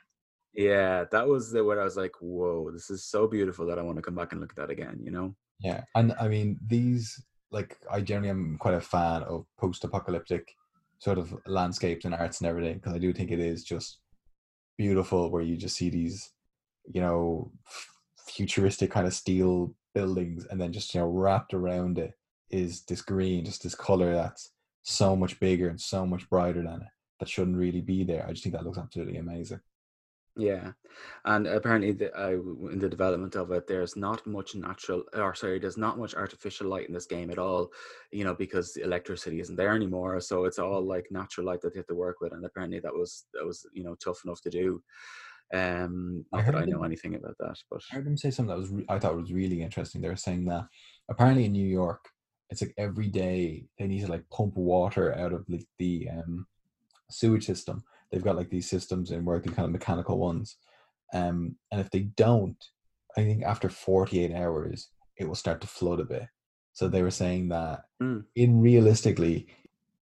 Yeah, that was the where I was like, whoa, this is so beautiful that I want to come back and look at that again. You know? Yeah, and I mean these like I generally am quite a fan of post-apocalyptic sort of landscapes and arts and everything because I do think it is just beautiful where you just see these, you know, futuristic kind of steel buildings and then just you know wrapped around it is this green, just this color that's so much bigger and so much brighter than it. that shouldn't really be there. I just think that looks absolutely amazing. Yeah, and apparently, the, uh, in the development of it, there's not much natural, or sorry, there's not much artificial light in this game at all. You know, because electricity isn't there anymore, so it's all like natural light that they have to work with. And apparently, that was that was you know tough enough to do. Um, I not that heard I know them- anything about that, but I heard them say something that was re- I thought was really interesting. They were saying that apparently in New York, it's like every day they need to like pump water out of like the um, sewage system. They've got like these systems in working kind of mechanical ones. Um, and if they don't, I think after 48 hours, it will start to flood a bit. So they were saying that Mm. in realistically,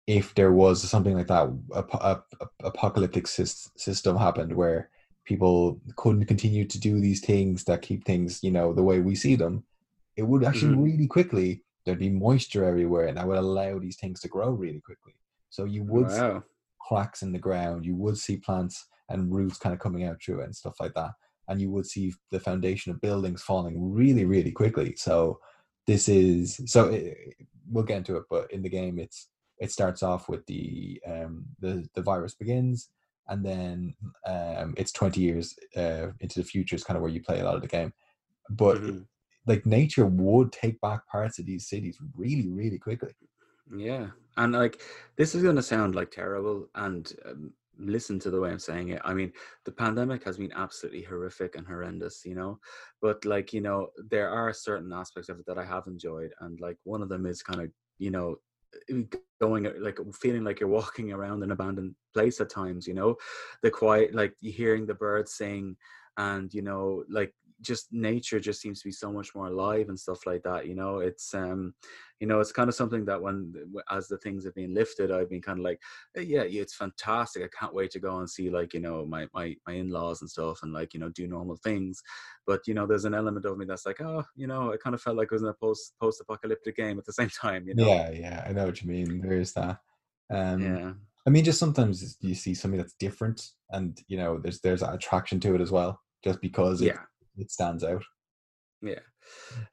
if there was something like that, a, a, a apocalyptic sys- system happened where people couldn't continue to do these things that keep things, you know, the way we see them, it would actually Mhm. really quickly there'd be moisture everywhere, and that would allow these things to grow really quickly. So you would wow, cracks in the ground, you would see plants and roots kind of coming out through it and stuff like that, and you would see the foundation of buildings falling really, really quickly. So this is so it, we'll get into it, but in the game, it's it starts off with the um the the virus begins and then um it's 20 years uh into the future is kind of where you play a lot of the game but Mhm. like nature would take back parts of these cities really really quickly yeah, and like this is going to sound like terrible, and um, listen to the way I'm saying it. I mean, the pandemic has been absolutely horrific and horrendous, you know. But like, you know, there are certain aspects of it that I have enjoyed, and like one of them is kind of, you know, going uh, like feeling like you're walking around an abandoned place at times. You know, the quiet, like hearing the birds sing, and you know, like just nature just seems to be so much more alive and stuff like that. You know, it's um, you know, it's kind of something that when as the things have been lifted, I've been kind of like "Uh, yeah, it's fantastic. I can't wait to go and see like you know my my my in laws and stuff, and like you know do normal things. But you know, there's an element of me that's like, oh, you know, I kind of felt like I was in a post post apocalyptic game at the same time. You know, yeah yeah i know what you mean there is that um yeah, i mean just sometimes you see something that's different and you know there's there's that attraction to it as well just because it, yeah. It stands out Yeah.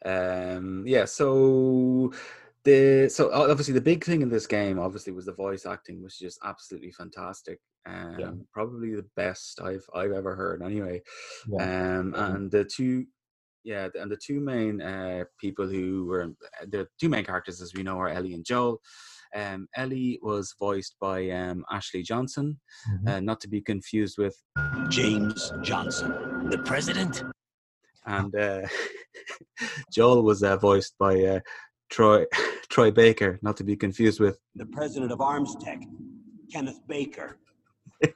Um yeah, so the so obviously the big thing in this game obviously was the voice acting which was just absolutely fantastic. Um probably the best I've I've ever heard anyway. yeah Um and the two yeah, and the two main uh people who were the two main characters as we know are Ellie and Joel. Um Ellie was voiced by um Ashley Johnson, mhm. uh, not to be confused with James Johnson, the president. And uh, Joel was uh, voiced by uh, Troy Troy Baker, not to be confused with. The president of ArmsTech, Kenneth Baker.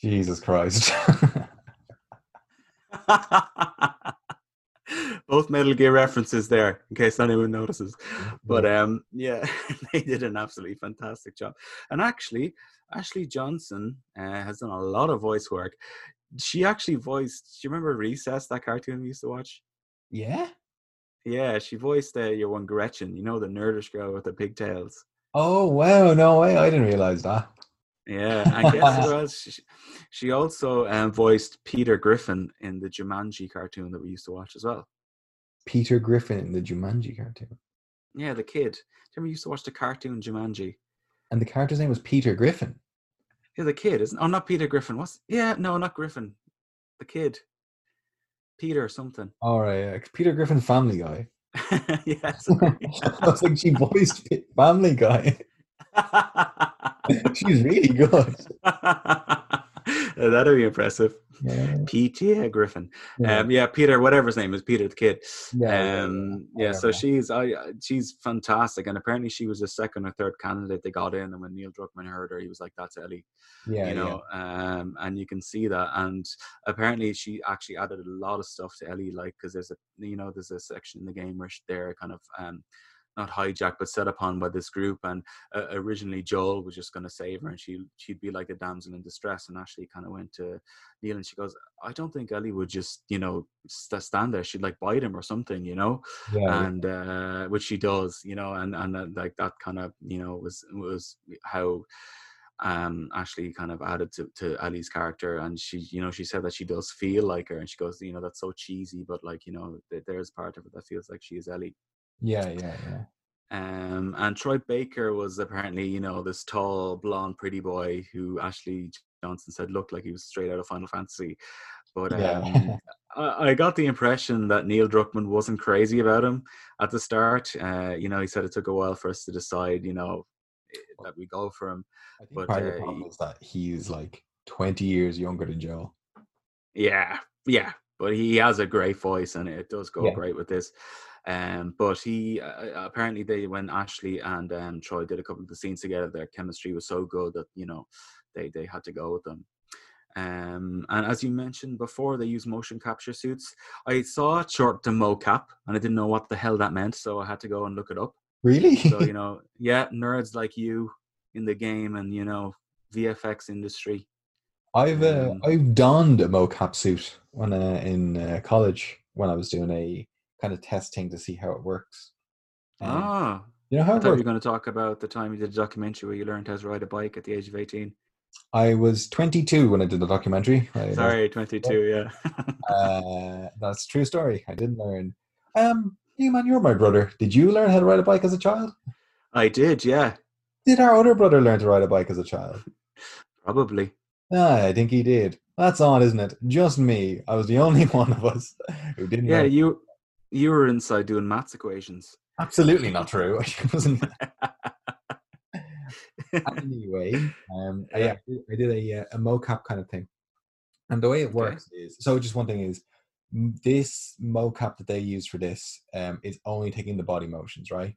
jesus christ Both Metal Gear references there, in case anyone notices. But um, yeah, they did an absolutely fantastic job. And actually, Ashley Johnson uh, has done a lot of voice work. She actually voiced. Do you remember Recess, that cartoon we used to watch? yeah Yeah, she voiced uh, your one Gretchen. You know the nerdish girl with the pigtails. oh wow no way i didn't realize that Yeah, and guess who else? She, she also um, voiced Peter Griffin in the Jumanji cartoon that we used to watch as well. peter griffin in the jumanji cartoon Yeah, the kid. Do you remember you used to watch the cartoon Jumanji? and the character's name was peter griffin Yeah, the kid isn't. Oh, not Peter Griffin. What's? Yeah, no, not Griffin. The kid. Peter or something. all right yeah, peter griffin family guy yes. i was like she voiced family guy she's really good That'd be impressive. yeah, Peter Griffin. yeah. Um, yeah, Peter, whatever his name is, Peter the kid. Yeah, yeah, yeah. um, yeah. So she's, I, I- she's fantastic, and apparently she was the second or third candidate they got in. And when Neil Druckmann heard her, he was like, "That's Ellie," yeah you know. Um, and you can see that. And apparently, she actually added a lot of stuff to Ellie, like because there's a, you know, there's a section in the game where they're kind of um, not hijacked but set upon by this group and uh, originally joel was just going to save her and she she'd be like a damsel in distress and ashley kind of went to neil and she goes i don't think ellie would just you know st- stand there. She'd like bite him or something you know? Yeah, yeah. and uh which she does you know and and uh, like that kind of you know was was how um ashley kind of added to to ellie's character and she you know she said that she does feel like her and she goes you know that's so cheesy but like you know th- there's part of it that feels like she is ellie Yeah, yeah, yeah. Um, and Troy Baker was apparently, you know, this tall, blonde, pretty boy who Ashley Johnson said looked like he was straight out of Final Fantasy. But Yeah. um, I, I got the impression that Neil Druckmann wasn't crazy about him at the start. Uh, you know, he said it took a while for us to decide, you know, eh, that we go for him. I think But, part uh, the problem he- is that he's like 20 years younger than Joel. Yeah, yeah, but he has a great voice, and it does go Yeah. great with this. Um, but he uh, apparently they when Ashley and um, Troy did a couple of the scenes together, their chemistry was so good that you know they they had to go with them. Um, and as you mentioned before, they use motion capture suits. I saw a short to mocap, and I didn't know what the hell that meant, so I had to go and look it up. Really? So you know, yeah, nerds like you in the game, and you know, VFX industry. I've uh, Um, I've donned a mocap suit when uh, in uh, college when I was doing a kind of testing to see how it works. Um, Ah, you know how I thought you were going to talk about the time you did a documentary where you learned how to ride a bike at the age of 18. I was 22 when I did the documentary. I- Sorry, 22, yeah. Uh, that's a true story. I didn't learn. Um, you man, you're my brother. Did you learn how to ride a bike as a child? I did, yeah, Did our older brother learn to ride a bike as a child? probably. Ah, I think he did. That's odd, isn't it? Just me. I was the only one of us who didn't. Yeah, you you were inside doing maths equations. absolutely not true. I wasn't. anyway, um, I, Yeah. I did a, uh, a mocap kind of thing, and the way it Okay. works is so. Just one thing is, this mocap that they use for this um, is only taking the body motions, right?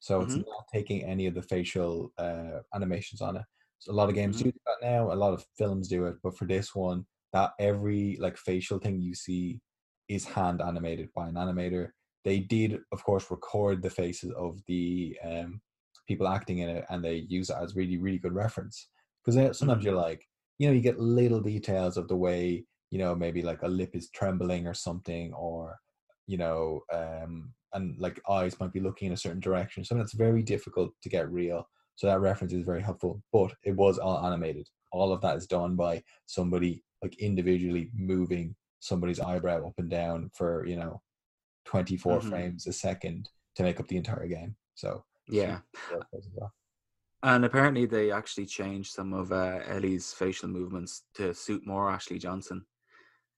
So it's Mhm. not taking any of the facial uh, animations on it. So a lot of games Mhm. do that now. A lot of films do it, but for this one, that every like facial thing you see is hand animated by an animator. They did, of course, record the faces of the um, people acting in it, and they use it as really, really good reference. Because sometimes Mhm. you're like, you know, you get little details of the way, you know, maybe like a lip is trembling or something, or you know, um, and like eyes might be looking in a certain direction. So that's very difficult to get real. So that reference is very helpful. But it was all animated. All of that is done by somebody like individually moving somebody's eyebrow up and down for you know 24 Mhm. frames a second to make up the entire game. So Yeah. yeah, well. And apparently they actually changed some of uh, Ellie's facial movements to suit more Ashley Johnson.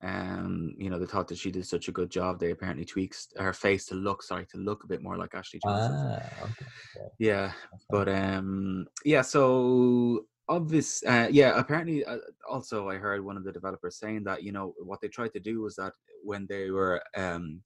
Um, you know, they thought that she did such a good job. They apparently tweaked her face to look, sorry, to look a bit more like Ashley Johnson. Ah, okay. okay. Yeah, but um yeah so obvious uh yeah apparently uh, also i heard one of the developers saying that you know what they tried to do was that when they were um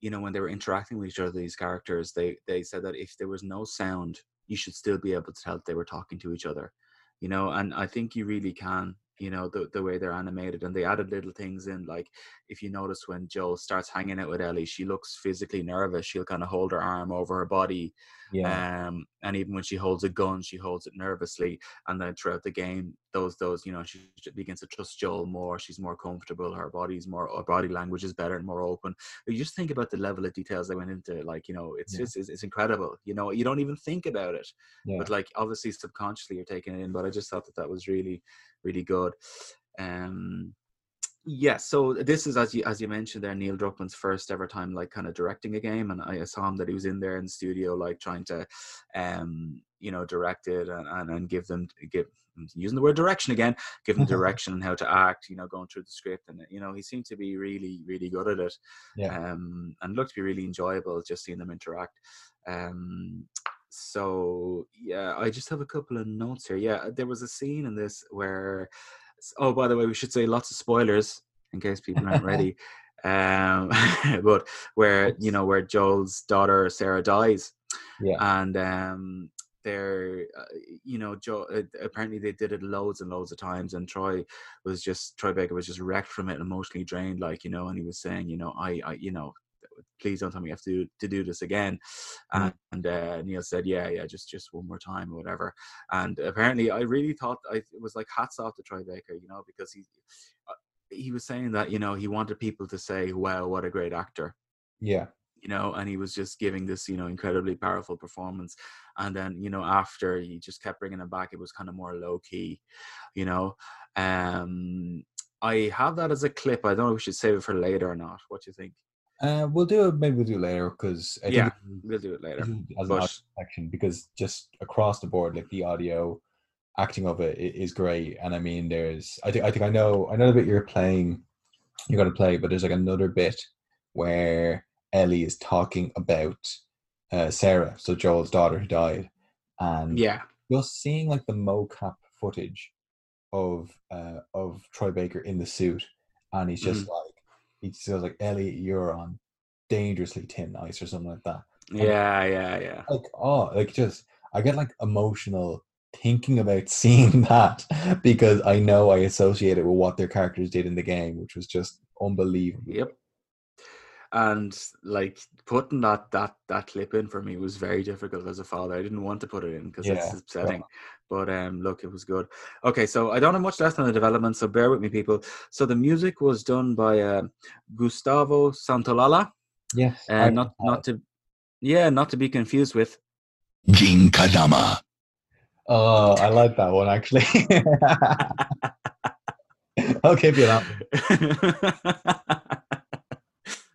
you know when they were interacting with each other these characters they they said that if there was no sound you should still be able to tell that they were talking to each other you know and i think you really can you know the, the way they're animated and they added little things in like if you notice when joe starts hanging out with ellie she looks physically nervous she'll kind of hold her arm over her body yeah, um, and even when she holds a gun, she holds it nervously. And then throughout the game, those those you know she begins to trust Joel more. She's more comfortable. Her body's more her body language is better and more open. But you just think about the level of details they went into. Like you know, it's Yeah. just it's, it's incredible. You know, you don't even think about it, yeah. but like obviously subconsciously you're taking it in. But I just thought that that was really really good. Um, yeah, so this is as you as you mentioned there, Neil Druckmann's first ever time like kind of directing a game, and I saw him that he was in there in the studio like trying to, um, you know, direct it and and, and give them give using the word direction again, give them direction on how to act, you know, going through the script, and you know he seemed to be really really good at it, Yeah. um, and looked to be really enjoyable just seeing them interact. Um, so yeah, I just have a couple of notes here. Yeah, there was a scene in this where oh by the way we should say lots of spoilers in case people aren't ready um but where you know where joel's daughter sarah dies Yeah. and um they're uh, you know joe uh, apparently they did it loads and loads of times and troy was just troy baker was just wrecked from it emotionally drained like you know and he was saying you know i i you know please don't tell me you have to do, to do this again. Mm. and uh, neil said yeah yeah just just one more time or whatever. And apparently i really thought i it was like hats off to troy baker you know because he uh, he was saying that you know he wanted people to say wow what a great actor yeah. you know and he was just giving this you know incredibly powerful performance. And then you know after he just kept bringing him back it was kind of more low key you know. Um i have that as a clip. I don't know if we should save it for later or not. What do you think Uh, we'll do it. Maybe we'll do it later because Yeah, think We'll do it later. as an But audio section because just across the board, like the audio acting of it is great. And I mean, there's I think I think I know I know the bit you're playing, you're gonna play, but there's like another bit where Ellie is talking about uh, Sarah, so Joel's daughter who died, and yeah, just seeing like the mocap footage of uh of Troy Baker in the suit, and he's just like he goes like Ellie, you're on dangerously thin ice or something like that. yeah, yeah, yeah. Like oh, like just I get like emotional thinking about seeing that because I know I associate it with what their characters did in the game, which was just unbelievable. Yep. And like putting that that that clip in for me was very difficult as a father. I didn't want to put it in because Yeah, it's upsetting. But um, look, it was good. Okay, so I don't have much left on the development, so bear with me, people. So the music was done by uh, Gustavo Santaolalla, Yes, uh, I- not not to, yeah, not to be confused with. Gene Kadama. Oh, I like that one actually. I'll give you that.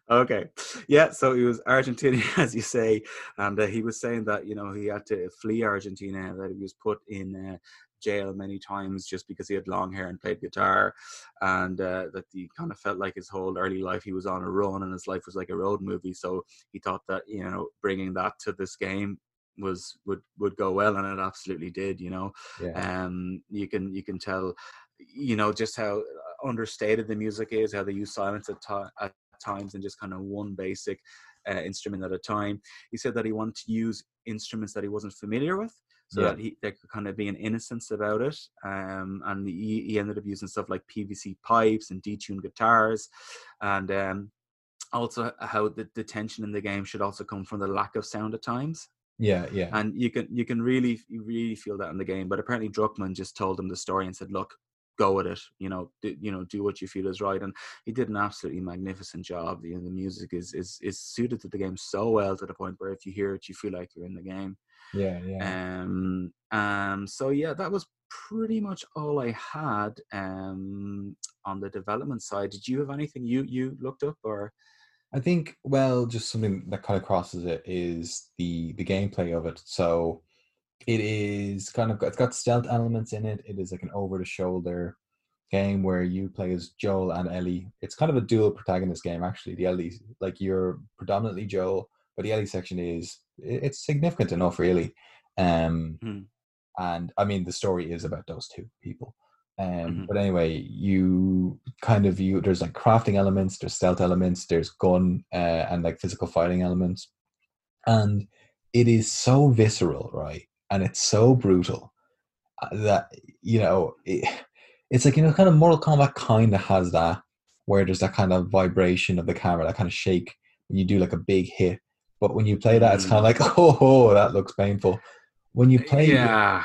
okay yeah so he was argentinian as you say and uh, he was saying that you know he had to flee argentina that he was put in uh, jail many times just because he had long hair and played guitar and uh, that he kind of felt like his whole early life he was on a run and his life was like a road movie so he thought that you know bringing that to this game was would would go well and it absolutely did you know Yeah. um you can you can tell you know just how understated the music is how they use silence at, ti at times and just kind of one basic uh, instrument at a time he said that he wanted to use instruments that he wasn't familiar with so Yeah. that he there could kind of be an innocence about it um and he, he ended up using stuff like pvc pipes and detuned guitars and um also how the, the tension in the game should also come from the lack of sound at times Yeah, yeah. and you can you can really really feel that in the game. But apparently Druckmann just told him the story and said, "Look, go with it. You know, do, you know, do what you feel is right." And he did an absolutely magnificent job. You know, the music is is is suited to the game so well to the point where if you hear it, you feel like you're in the game. Yeah, yeah. Um, um, so yeah, that was pretty much all I had um on the development side. Did you have anything you you looked up or? I think well, just something that kind of crosses it is the the gameplay of it. So it is kind of got, it's got stealth elements in it. It is like an over the shoulder game where you play as Joel and Ellie. It's kind of a dual protagonist game actually. The Ellie like you're predominantly Joel, but the Ellie section is it's significant enough really. Um Hmm. and I mean the story is about those two people. Um, Mhm. But anyway, you kind of you there's like crafting elements, there's stealth elements, there's gun uh, and like physical fighting elements, and it is so visceral, right? And it's so brutal uh, that you know it, it's like you know kind of Mortal Kombat kind of has that where there's that kind of vibration of the camera, that kind of shake when you do like a big hit. But when you play that, it's kind of like oh, that looks painful. When you play, Yeah.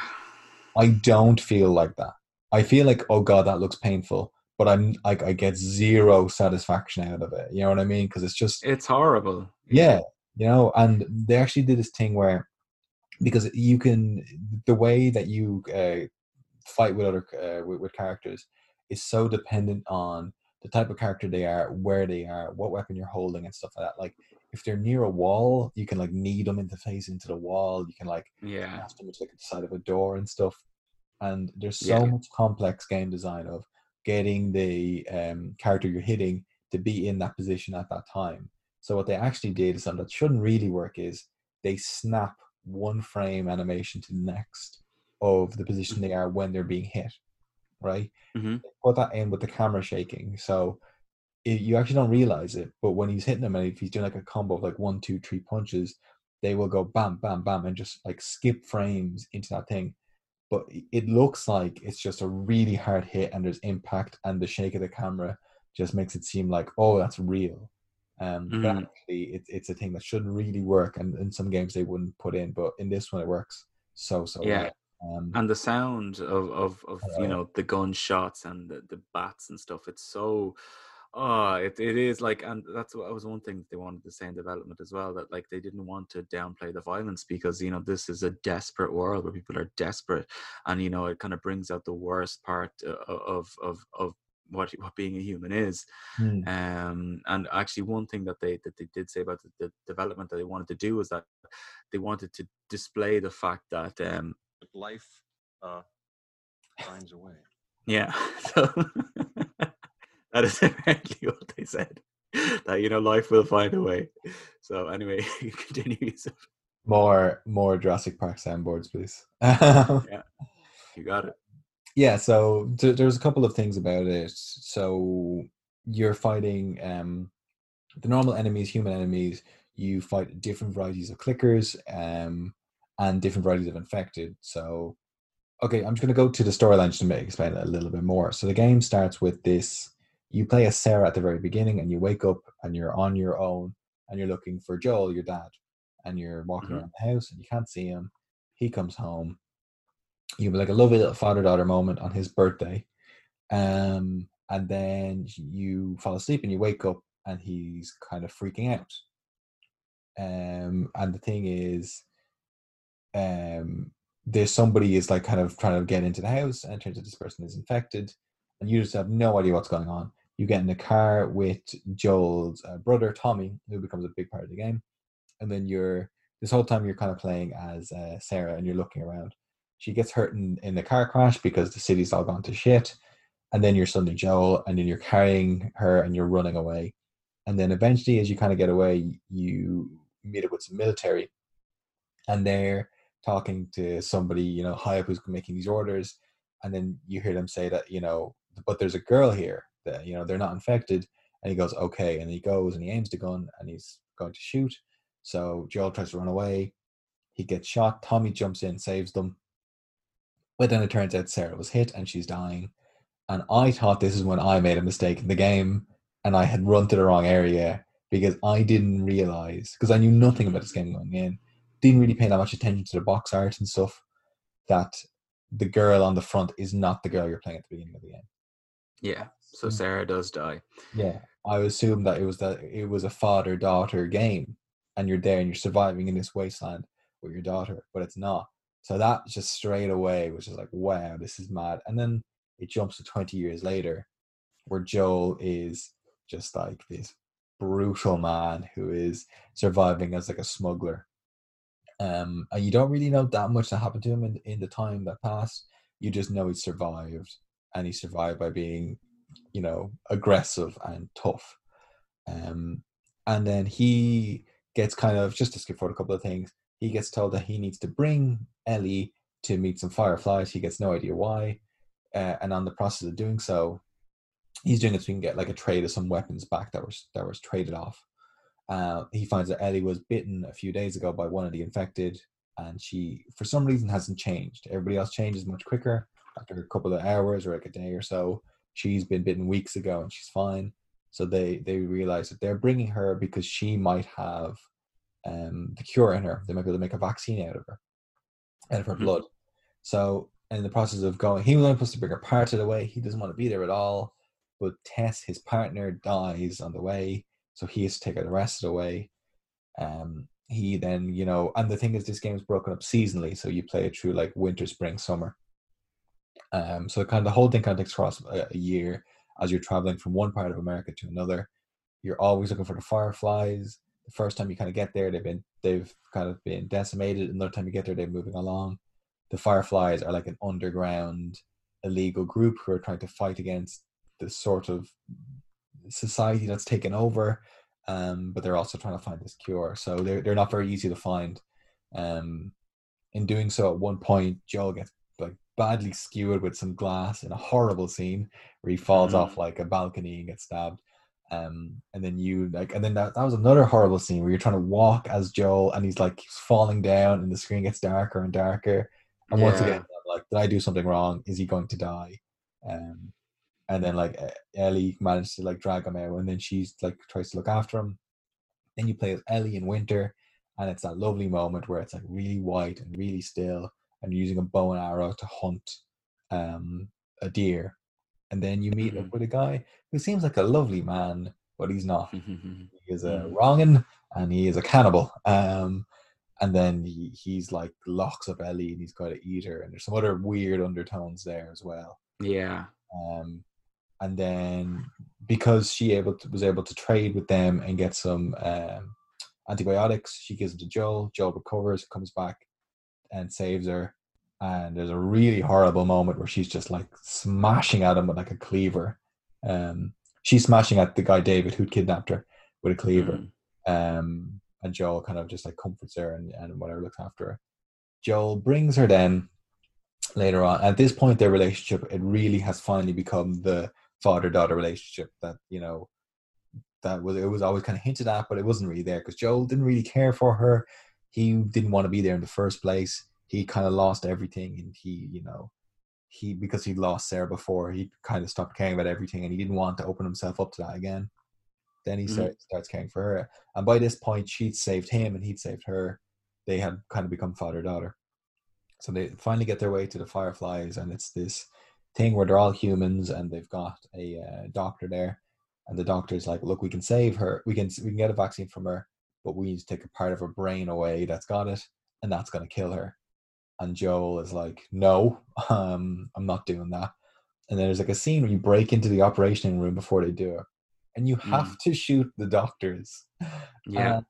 I don't feel like that. I feel like, oh god, that looks painful, but I'm like, I get zero satisfaction out of it. You know what I mean? Because it's just, It's horrible. yeah, you know. And they actually did this thing where, because you can, the way that you uh, fight with other uh, with, with characters is so dependent on the type of character they are, where they are, what weapon you're holding, and stuff like that. Like if they're near a wall, you can like knee them into face into the wall. You can like Yeah. cast them into like the side of a door and stuff. And there's so Yeah. much complex game design of getting the um, character you're hitting to be in that position at that time. So what they actually did is something that shouldn't really work is they snap one frame animation to the next of the position they are when they're being hit, right? Mhm. Put that in with the camera shaking, so it, you actually don't realize it. But when he's hitting them, and if he's doing like a combo of like one, two, three punches, they will go bam, bam, bam, and just like skip frames into that thing. But it looks like it's just a really hard hit, and there's impact, and the shake of the camera just makes it seem like, oh, that's real. Um, but Mhm. actually, it's it's a thing that shouldn't really work, and in some games they wouldn't put in, but in this one it works so so Yeah. well. Um, and the sound of of, of Oh, you know the gunshots and the, the bats and stuff it's so oh it, it is like and that's what I was one thing they wanted to say in development as well that like they didn't want to downplay the violence because you know this is a desperate world where people are desperate and you know it kind of brings out the worst part uh, of of of what what being a human is. Hmm. Um, and actually, one thing that they that they did say about the, the development that they wanted to do was that they wanted to display the fact that um, life uh, finds a way. yeah, so that is apparently what they said. That you know, life will find a way. So anyway, continue. More more Jurassic Park soundboards, please. yeah, You got it. Yeah so th- there's a couple of things about it. So you're fighting um the normal enemies human enemies you fight different varieties of clickers um and different varieties of infected. So okay i'm just going to go to the storyline just to make, explain it a little bit more. So the game starts with this you play as sarah at the very beginning and you wake up and you're on your own and you're looking for joel your dad and you're walking Mhm. around the house and you can't see him. He comes home you have like a lovely little father daughter moment on his birthday. Um and then you fall asleep and you wake up and he's kind of freaking out. Um and the thing is um there's somebody is like kind of trying to get into the house and turns out this person is infected and you just have no idea what's going on. You get in the car with joel's uh, brother tommy who becomes a big part of the game. And then you're this whole time you're kind of playing as uh, sarah and you're looking around she gets hurt in, in the car crash because the city's all gone to shit. And then you're suddenly Joel, and then you're carrying her and you're running away. And then eventually, as you kind of get away, you meet up with some military, and they're talking to somebody, you know, high up who's making these orders. And then you hear them say that, you know, but there's a girl here that, you know, they're not infected. And he goes, okay. And he goes and he aims the gun and he's going to shoot. So Joel tries to run away. He gets shot. Tommy jumps in, saves them. But then it turns out Sarah was hit and she's dying. And I thought this is when I made a mistake in the game and I had run to the wrong area because I didn't realize, because I knew nothing about this game going in, didn't really pay that much attention to the box art and stuff, that the girl on the front is not the girl you're playing at the beginning of the game. Yeah. So Mm. Sarah does die. Yeah, I assumed that it was that it was a father daughter game, and you're there and you're surviving in this wasteland with your daughter, but it's not. So that just straight away was just like, wow, this is mad. And then it jumps to 20 years later, where Joel is just like this brutal man who is surviving as like a smuggler. Um, and you don't really know that much that happened to him in, in the time that passed. You just know he survived, and he survived by being you know aggressive and tough um and then he gets kind of just to skip forward a couple of things he gets told that he needs to bring ellie to meet some fireflies. He gets no idea why. Uh, and on the process of doing so he's doing it so he can get like a trade of some weapons back that was that was traded off. Uh, he finds that ellie was bitten a few days ago by one of the infected and she for some reason hasn't changed. Everybody else changes much quicker. After a couple of hours or like a day or so she's been bitten weeks ago and she's fine. So they they realize that they're bringing her because she might have um the cure in her they might be able to make a vaccine out of her out of her Mhm. blood so in the process of going he was only supposed to bring her part of the way he doesn't want to be there at all but tess his partner dies on the way so he has to take her the rest of the way um he then you know and the thing is this game is broken up seasonally so you play it through like winter spring summer um, so kind of the whole thing kind of takes across a, a year as you're traveling from one part of America to another. You're always looking for the fireflies. The first time you kind of get there, they've been they've kind of been decimated. Another time you get there, they're moving along. The fireflies are like an underground illegal group who are trying to fight against this sort of society that's taken over. Um, but they're also trying to find this cure. So they're they're not very easy to find. Um, in doing so, at one point, Joel gets like badly skewered with some glass in a horrible scene where he falls Mhm. off like a balcony and gets stabbed. Um, and then you like, and then that, that was another horrible scene where you're trying to walk as Joel and he's like falling down and the screen gets darker and darker. And once again, I'm like, did I do something wrong? Is he going to die? Um, and then like Ellie managed to like drag him out, and then she's like tries to look after him. Then you play as Ellie in winter, and it's that lovely moment where it's like really white and really still, and using a bow and arrow to hunt um, a deer. And then you meet up Mhm. with a guy who seems like a lovely man, but he's not. Mhm. He is a Mhm. wrongin and he is a cannibal. Um, and then he, he's like locks up Ellie and he's got to eat her. And there's some other weird undertones there as well. yeah. Um, and then because she able to, was able to trade with them and get some um, antibiotics, she gives them to Joel. Joel recovers, comes back, and saves her. And there's a really horrible moment where she's just like smashing at him with like a cleaver. Um, she's smashing at the guy David who'd kidnapped her with a cleaver. Mm. Um, and Joel kind of just like comforts her and, and whatever looks after her. Joel brings her then later on. At this point, their relationship it really has finally become the father daughter relationship that you know that was it was always kind of hinted at, but it wasn't really there because Joel didn't really care for her. He didn't want to be there in the first place. He kind of lost everything, and he you know he because he lost Sarah before, he kind of stopped caring about everything, and he didn't want to open himself up to that again. Then he Mhm. starts, starts caring for her, and by this point, she'd saved him, and he'd saved her. They had kind of become father daughter. So they finally get their way to the Fireflies, and it's this thing where they're all humans, and they've got a uh, doctor there, and the doctor's like, "Look, we can save her. We can we can get a vaccine from her, but we need to take a part of her brain away that's got it, and that's going to kill her." And Joel is like, "No, um, I'm not doing that." And then there's like a scene where you break into the operating room before they do it, and you have to shoot the doctors. Yeah. And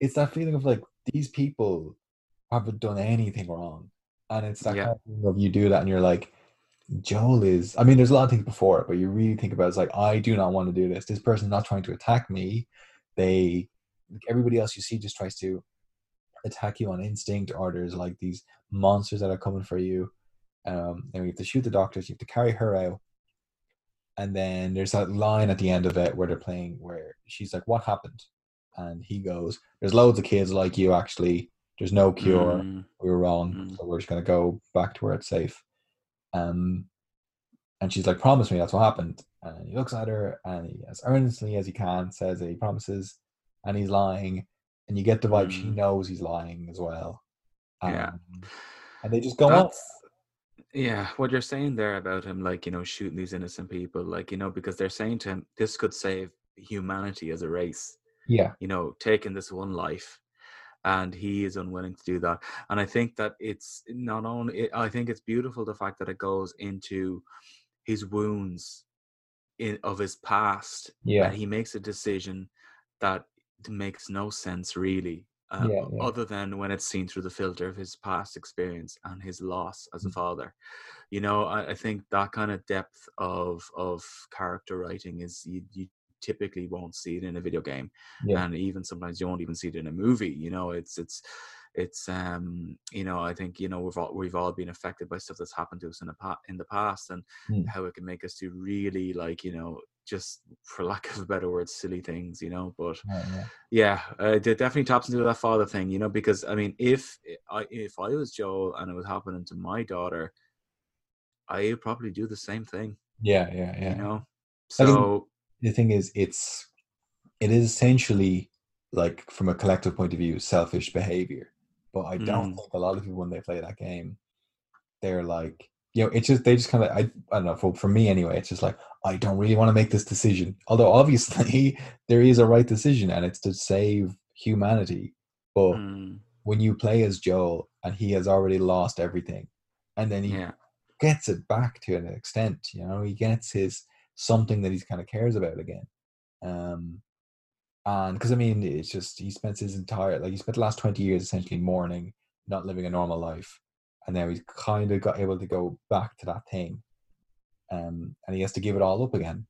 it's that feeling of like these people haven't done anything wrong, and it's that Yeah. kind of of you do that, and you're like, Joel is. I mean, there's a lot of things before it, but you really think about it, it's like I do not want to do this. This person's not trying to attack me. They, everybody else you see just tries to attack you on instinct, or there's like these monsters that are coming for you. Um, and we have to shoot the doctors. You have to carry her out. And then there's that line at the end of it where they're playing, where she's like, "What happened?" And he goes, "There's loads of kids like you. Actually, there's no cure. Mm. We were wrong. Mm. So we're just gonna go back to where it's safe." Um, and she's like, "Promise me that's what happened." And he looks at her and he, as earnestly as he can, says that he promises, and he's lying. And you get the vibe she Mm. knows he's lying as well. Yeah. Um, and they just go on. Yeah, what you're saying there about him, like you know, shooting these innocent people, like you know, because they're saying to him, this could save humanity as a race. Yeah, You know, taking this one life, and he is unwilling to do that. And I think that it's not only. I think it's beautiful the fact that it goes into his wounds in of his past, yeah, and he makes a decision that makes no sense really um, Yeah, yeah. other than when it's seen through the filter of his past experience and his loss as a Mm. father you know I, I think that kind of depth of of character writing is you, you typically won't see it in a video game Yeah. and even sometimes you won't even see it in a movie you know it's it's it's um you know i think you know we've all we've all been affected by stuff that's happened to us in the pa- in the past and Mm. how it can make us to really like you know just for lack of a better word silly things you know but yeah, yeah. yeah uh, it definitely taps into that father thing you know because i mean if i if i was joel and it was happening to my daughter i would probably do the same thing yeah, yeah, yeah. you know so the thing is it's it is essentially like from a collective point of view selfish behavior but i don't Mm. think a lot of people when they play that game they're like you know it's just they just kind of I, I don't know for, for me anyway it's just like i don't really want to make this decision. Although obviously there is a right decision and it's to save humanity. But mm, when you play as joel and he has already lost everything and then he yeah. gets it back to an extent you know he gets his something that he kind of cares about again. Um and because i mean it's just he spent his entire like he spent the last 20 years essentially mourning not living a normal life and now he's kind of got able to go back to that thing um and he has to give it all up again.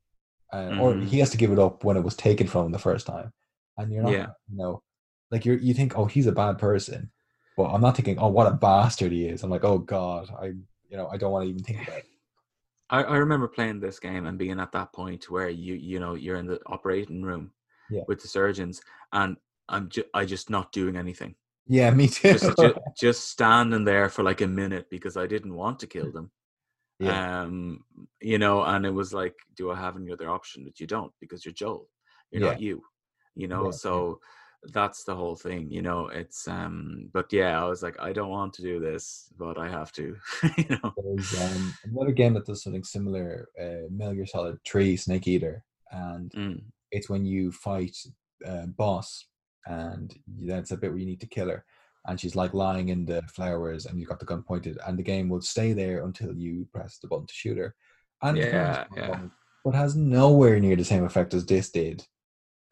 Uh, or he has to give it up when it was taken from him the first time. And you're not Yeah. you know like you're you think oh he's a bad person. But i'm not thinking oh what a bastard he is. I'm like oh god i you know i don't want to even think about it. I, I remember playing this game and being at that point where you you know you're in the operating room Yeah. with the surgeons and I'm ju- I just not doing anything yeah me too. Just, just just standing there for like a minute because I didn't want to kill them. Yeah. Um you know and it was like do I have any other option? That you don't because you're Joel. You're Yeah. not you you know? Yeah, yeah. so that's the whole thing you know? It's um but yeah I was like I don't want to do this but I have to. You know? There's um, another game that does something similar, uh, Metal Gear Solid 3 Snake Eater, and Mm, it's when you fight uh, boss, and that's a bit where you need to kill her, and she's like lying in the flowers, and you've got the gun pointed, and the game will stay there until you press the button to shoot her. And it's kind of Yeah, yeah. but has nowhere near the same effect as this did.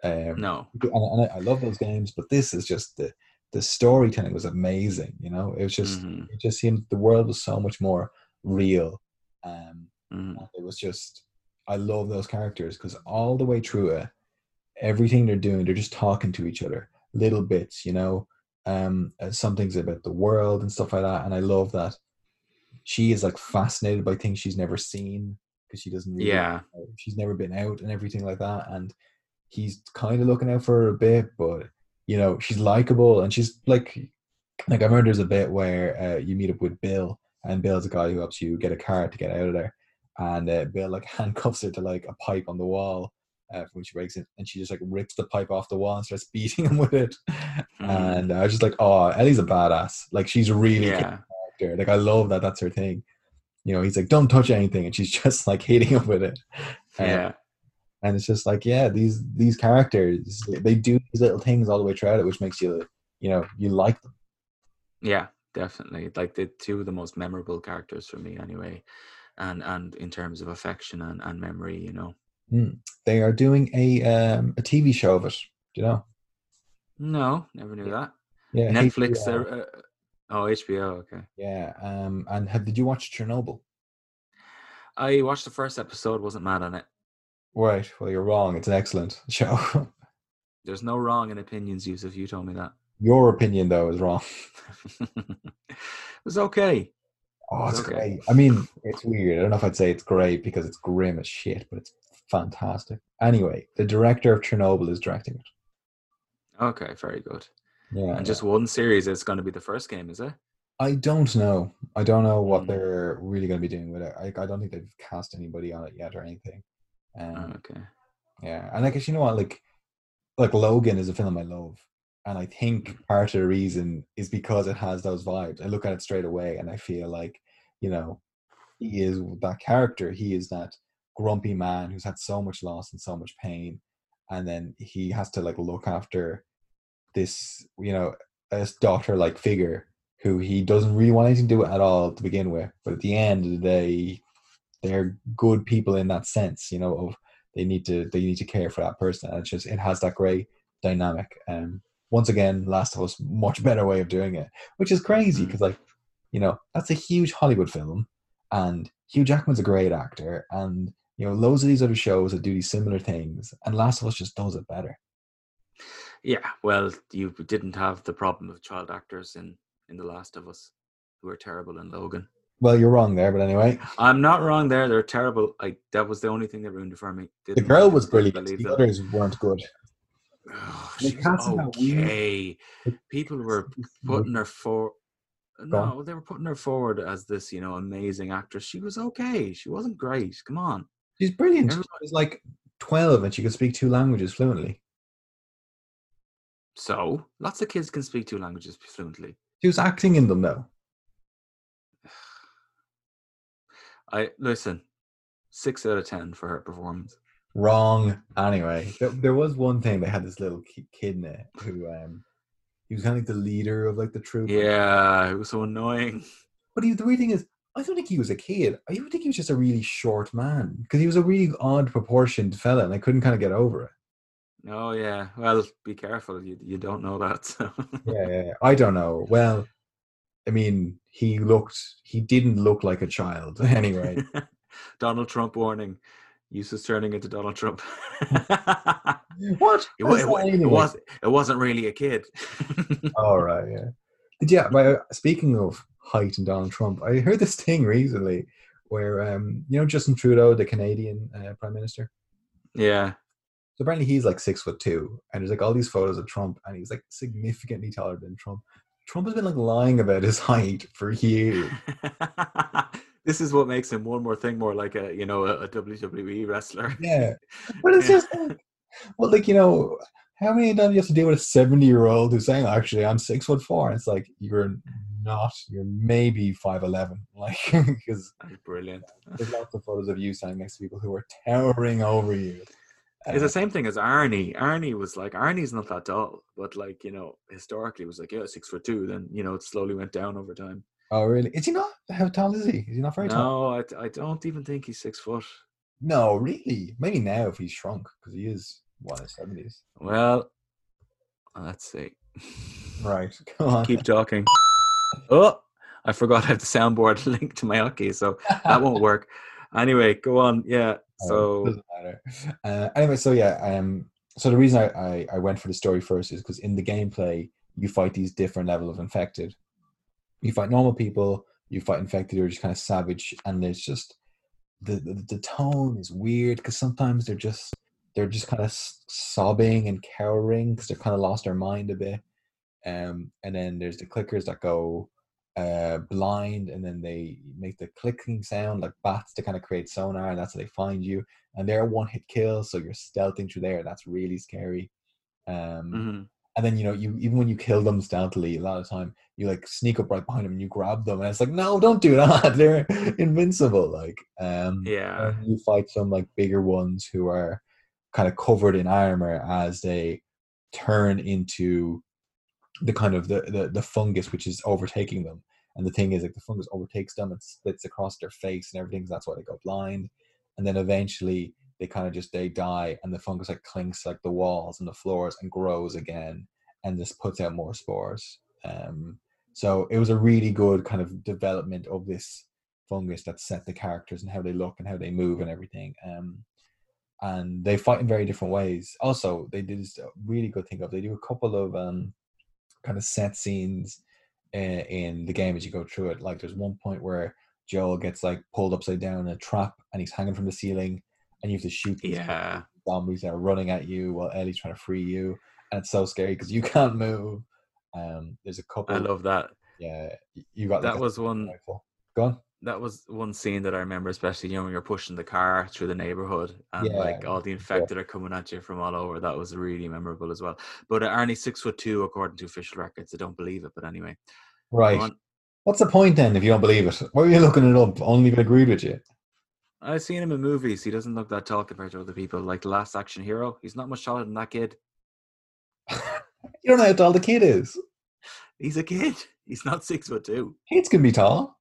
Um, No. and, I, I love those games, but this is just the the storytelling was amazing. You know, it was just Mhm, it just seemed the world was so much more real. Um, mhm. and it was just I love those characters because all the way through it, everything they're doing, they're just talking to each other, little bits, you know. Um, uh, some things about the world and stuff like that, and I love that she is like fascinated by things she's never seen because she doesn't. Really, Yeah. she's never been out and everything like that, and he's kind of looking out for her a bit, but you know she's likable and she's like, like I remember there's a bit where uh, you meet up with Bill, and Bill's a guy who helps you get a car to get out of there, and uh, Bill like handcuffs her to like a pipe on the wall. Uh, when she breaks it, and she just like rips the pipe off the wall and starts beating him with it. Mhm. And I was just like, "Oh, Ellie's a badass! Like she's really Yeah. character. Like I love that. That's her thing. You know, he's like, "Don't touch anything," and she's just like hitting him with it. Um, Yeah. and it's just like, yeah, these these characters they do these little things all the way throughout it, which makes you, you know, you like them. Yeah, definitely. Like the two of the most memorable characters for me, anyway, and and in terms of affection and, and memory, you know. They are doing a um a TV show of it. Do you know? No, never knew that. Yeah, Netflix. HBO. Uh, oh, HBO. Okay. Yeah. Um. And have did you watch Chernobyl? I watched the first episode. Wasn't mad on it. Right. Well, you're wrong. It's an excellent show. There's no wrong in opinions, Yusuf. You told me that. Your opinion though is wrong. it was okay. Oh, it's Okay. great. I mean, it's weird. I don't know if I'd say it's great because it's grim as shit, but it's fantastic. Anyway, the director of Chernobyl is directing it. Okay, very good. Yeah. And just one series is going to be the first game, is it? I don't know. I don't know what Mm. they're really going to be doing with it. I, I don't think they've cast anybody on it yet or anything. Um, Okay. yeah, and I guess you know what, like, like Logan is a film I love, and I think part of the reason is because it has those vibes. I look at it straight away, and I feel like, you know, he is that character. He is that grumpy man who's had so much loss and so much pain, and then he has to like look after this, you know, this daughter-like figure who he doesn't really want anything to do at all to begin with. But at the end of the day, they're good people in that sense, you know, of they need to they need to care for that person. And it's just it has that great dynamic. Um once again, Last of Us, much better way of doing it, which is crazy because like, you know, that's a huge Hollywood film, and Hugh Jackman's a great actor, and you know, loads of these other shows that do these similar things, and Last of Us just does it better. Yeah, well, you didn't have the problem of child actors in in The Last of Us, who were terrible in Logan. Well, you're wrong there, but anyway, I'm not wrong there. They're terrible. Like that was the only thing that ruined it for me. the Didn't- girl was brilliant. The them. others weren't good. Oh, They she was casted that weird- okay. People were putting her for. No, they were putting her forward as this, you know, amazing actress. She was okay. She wasn't great. Come on. She's brilliant. She Everybody- was like 12 and she could speak two languages fluently. So, lots of kids can speak two languages fluently. She was acting in them though. I listen. Six out of ten for her performance. Wrong. Anyway, there, there was one thing. They had this little kid in it who, um, he was kind of like the leader of like the troop. Yeah, it was so annoying. But he, the weird thing is, I don't think he was a kid. I even think he was just a really short man because he was a really odd proportioned fella, and I couldn't kind of get over it. Oh yeah. Well, be careful. You you don't know that. So. Yeah, yeah. I don't know. Well, I mean, he looked. He didn't look like a child anyway. Donald Trump warning. Yusuf's turning into Donald Trump. what? It, wa- That's it, wa- not it was it wasn't really a kid. All right, yeah. But yeah, but uh, speaking of height and Donald Trump, I heard this thing recently where um, you know Justin Trudeau, the Canadian uh, Prime Minister. yeah. So apparently he's like six foot two, and there's like all these photos of Trump, and he's like significantly taller than Trump. Trump has been like lying about his height for years. this is what makes him one more thing more like a you know a, a WWE wrestler. Yeah, but it's just like, well, like you know, how many times do you have to deal with a seventy-year-old who's saying, "Actually, I'm six foot four? And it's like you're not. You're maybe five eleven, like because brilliant. there's lots of photos of you standing next to people who are towering over you. It's Uh, the same thing as Arnie. Arnie was like Arnie's not that tall, but like you know historically it was like yeah six foot two. Then you know it slowly went down over time. oh, really? Is he not? How tall is he? Is he not very tall? No, I, I don't even think he's six foot. No, really. Maybe now if he's shrunk because he is one of his seventies. Well, let's see. Right. Go on. Keep talking. Oh, I forgot I have the soundboard linked to my hockey, so that won't work. Anyway, go on. Yeah. So doesn't matter. Uh, anyway, so yeah, um, so the reason I, I, I went for the story first is because in the gameplay you fight these different level of infected. You fight normal people, you fight infected who are just kind of savage, and there's just the the, the tone is weird because sometimes they're just they're just kind of sobbing and cowering because they're kind of lost their mind a bit. Um, and then there's the clickers that go uh, blind, and then they make the clicking sound like bats to kind of create sonar, and that's how they find you. And they're one hit kills, so you're stealthing through there. That's really scary. Um, mhm. and then you know, you even when you kill them stealthily, a lot of time you like sneak up right behind them and you grab them, and it's like, no, don't do that. They're invincible. Like, um, yeah. you fight some like bigger ones who are kind of covered in armor as they turn into the kind of the, the the fungus which is overtaking them. And the thing is like the fungus overtakes them and splits across their face and everything so that's why they go blind. And then eventually they kind of just they die and the fungus like clinks like the walls and the floors and grows again and just puts out more spores. Um so it was a really good kind of development of this fungus that set the characters and how they look and how they move and everything um and they fight in very different ways. Also they did this really good thing of they do a couple of um kind of set scenes uh, in the game as you go through it. Like there's one point where Joel gets like pulled upside down in a trap and he's hanging from the ceiling, and you have to shoot these Yeah. zombies that are running at you while Ellie's trying to free you, and it's so scary because you can't move. Um, there's a couple. I love that. Yeah, you got That a was one rifle. Go on. That was one scene that I remember, especially you know when you're pushing the car through the neighborhood and like all the infected are coming at you from all over. That was really memorable as well. But uh, Arnie's six foot two according to official records. I don't believe it, but anyway. Right. on. What's the point then if you don't believe it? Why are you looking it up? Only if it agreed with you. I've seen him in movies. He doesn't look that tall compared to other people. Like the Last Action Hero, he's not much taller than that kid. You don't know how tall the kid is. He's a kid. He's not six foot two. Kids can be tall.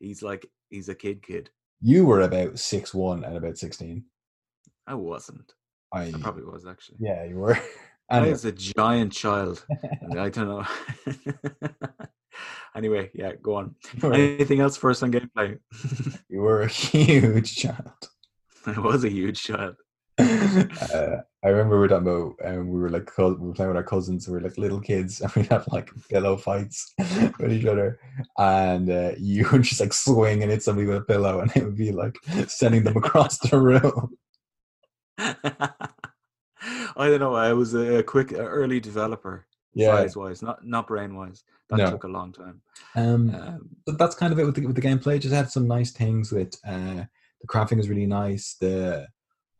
He's like he's a kid. Kid. You were about six one and about sixteen. I wasn't. I I probably was actually. yeah, you were. I was a giant child. I don't know. anyway, yeah, go on. Anything else for us on gameplay? you were a huge child. I was a huge child. uh, I remember we were talking about, um, we were like, we were playing with our cousins, we were like little kids, and we'd have like pillow fights with each other. And uh, you would just like swing and hit somebody with a pillow, and it would be like sending them across the room. I don't know. I was a quick, early developer, Yeah. size wise, not not brain wise. That No. took a long time. Um, Um, but that's kind of it with the, with the gameplay. Just had some nice things with uh, the crafting is really nice. The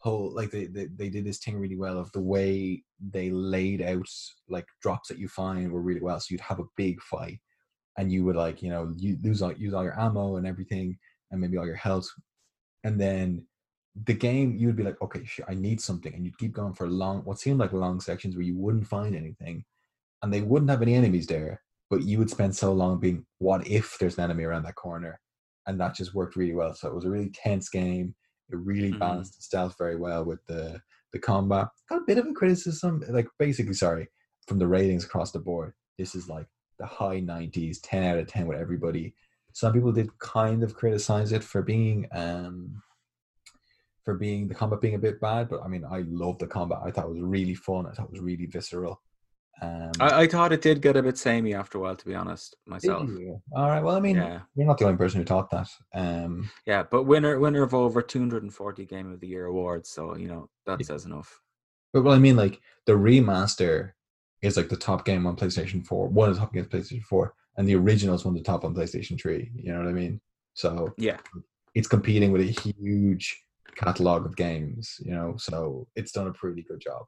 whole like they, they they did this thing really well of the way they laid out like drops that you find were really well. So you'd have a big fight, and you would like you know you lose all use all your ammo and everything, and maybe all your health, and then the game you would be like okay I need something, and you'd keep going for long what seemed like long sections where you wouldn't find anything, and they wouldn't have any enemies there but you would spend so long being what if there's an enemy around that corner? And that just worked really well. So it was a really tense game it really Mhm. balanced stealth very well with the the combat. Got a bit of a criticism like basically sorry from the ratings across the board this is like the high 90s 10 out of 10 with everybody. Some people did kind of criticize it for being um for being the combat being a bit bad but i mean i love the combat. I thought it was really fun. I thought it was really visceral um I, I thought it did get a bit samey after a while, to be honest, myself. All right. Well, I mean, Yeah, you're not the only person who thought that. Um, yeah, but winner winner of over 240 Game of the Year awards, so you know that Yeah. says enough. but well, I mean, like the remaster is like the top game on PlayStation 4, one of the top games on PlayStation 4, and the original is one of the top on PlayStation 3. You know what I mean? So Yeah, it's competing with a huge catalog of games. You know, so it's done a pretty good job.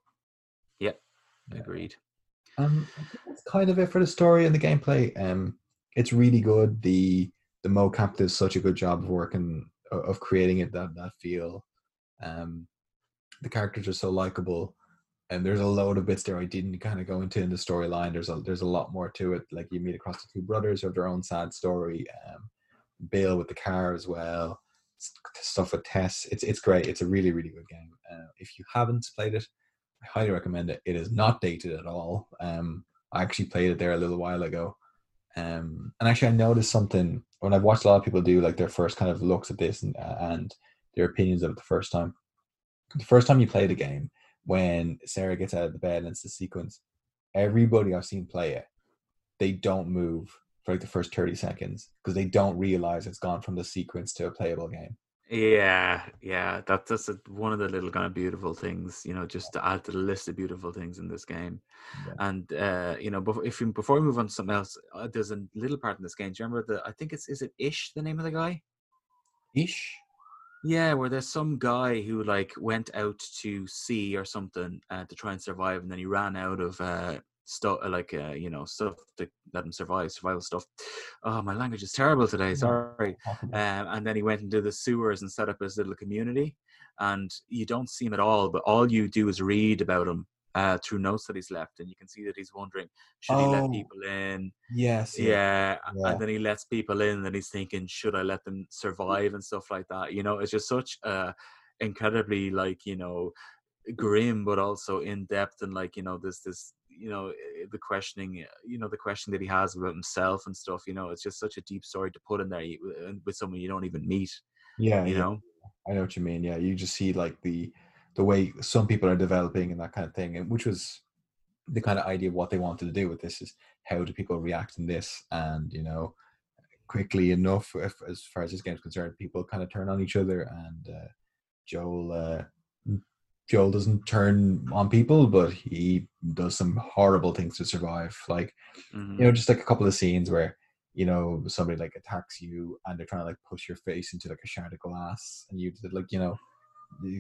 Yeah. agreed. Um, I think that's kind of it for the story and the gameplay. Um, it's really good. The the mocap does such a good job of working of creating it that that feel. Um, the characters are so likable, and there's a load of bits there I didn't kind of go into in the storyline. There's a there's a lot more to it. Like you meet across the two brothers who have their own sad story. Um, Bill with the car as well. stuff with Tess. It's it's great. It's a really really good game. Uh, if you haven't played it, I highly recommend it. It is not dated at all. Um, I actually played it there a little while ago. Um, and actually, I noticed something when I've watched a lot of people do like their first kind of looks at this and, and their opinions of it the first time. The first time you play the game, when Sarah gets out of the bed and it's the sequence, everybody I've seen play it, they don't move for like the first 30 seconds because they don't realize it's gone from the sequence to a playable game. Yeah, yeah, that, that's a, one of the little kind of beautiful things, you know, just to add to the list of beautiful things in this game. Yeah. And uh, you know, before, if we, before we move on to something else, uh, there's a little part in this game. Do you remember the? I think it's is it Ish the name of the guy? Ish. Yeah, where there's some guy who like went out to sea or something uh, to try and survive, and then he ran out of uh, stuff, like uh, you know, stuff to let him survive, survival stuff. Oh, my language is terrible today. Sorry. Um, and then he went into the sewers and set up his little community. And you don't see him at all, but all you do is read about him uh, through notes that he's left, and you can see that he's wondering, should he let Oh, people in? Yes. Yeah, Yeah. and then he lets people in, and he's thinking, should I let them survive and stuff like that? You know, it's just such a incredibly like you know grim, but also in depth, and like you know this this you know eh, the questioning, uh, you know the question that he has about himself and stuff. You know, it's just such a deep story to put in there with someone you don't even meet. Yeah. You yeah. know, I know what you mean. Yeah, you just see like the the way some people are developing and that kind of thing, and which was the kind of idea of what they wanted to do with this is how do people react in this, and you know, quickly enough, if, as far as this game's concerned, people kind of turn on each other, and uh, Joel. Uh, Joel doesn't turn on people, but he does some horrible things to survive. Like Mhm. you know, just like a couple of scenes where you know somebody like attacks you and they're trying to like push your face into like a shard of glass, and you did like you know,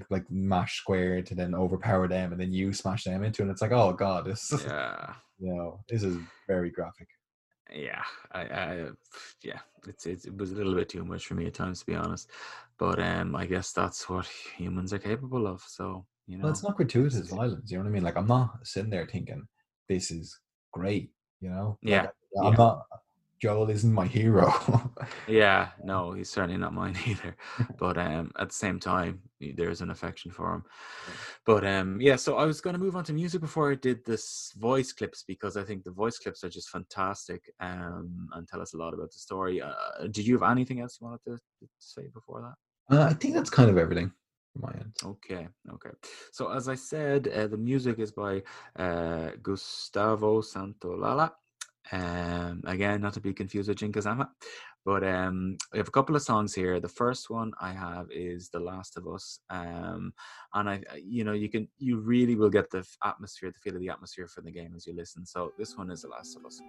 like mash square to then overpower them, and then you smash them into, it, and it's like, oh god, this yeah. you know, this is very graphic. yeah I, I yeah it's, it's it was a little bit too much for me at times to be honest but um i guess that's what humans are capable of so you know Well, it's not gratuitous violence. You know what I mean? Like I'm not sitting there thinking this is great. You know? Yeah, I- I'm yeah. not. Joel isn't my hero. yeah no he's certainly not mine either but um at the same time there's an affection for him but um yeah so i was going to move on to music before i did this voice clips because i think the voice clips are just fantastic um and tell us a lot about the story uh, did you have anything else you wanted to, to say before that uh, I think that's kind of everything my end. Okay, okay. So as I said, uh, the music is by uh, Gustavo Santaolalla. Um, again, not to be confused with Jinkazama, but um, we have a couple of songs here. The first one I have is "The Last of Us," um, and I- you know, you can, you really will get the atmosphere, the feel of the atmosphere from the game as you listen. So this one is "The Last of Us."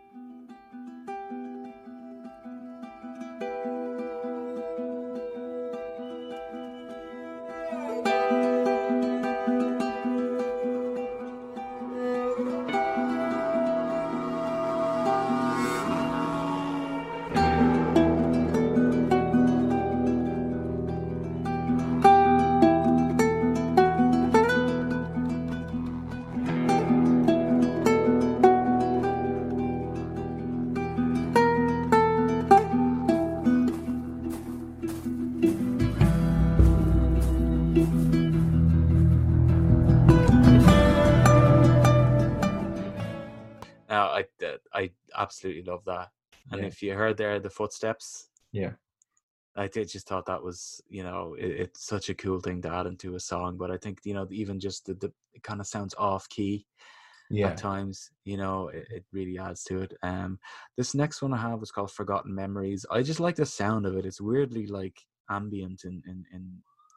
Absolutely love that. And Yeah. if you heard there the footsteps, Yeah. I did just thought that was, you know, it, it's such a cool thing to add into a song. But I think, you know, even just the, the it kind of sounds off key Yeah. at times, you know, it, it really adds to it. Um, this next one I have is called Forgotten Memories. I just like the sound of it. It's weirdly like ambient and, and, and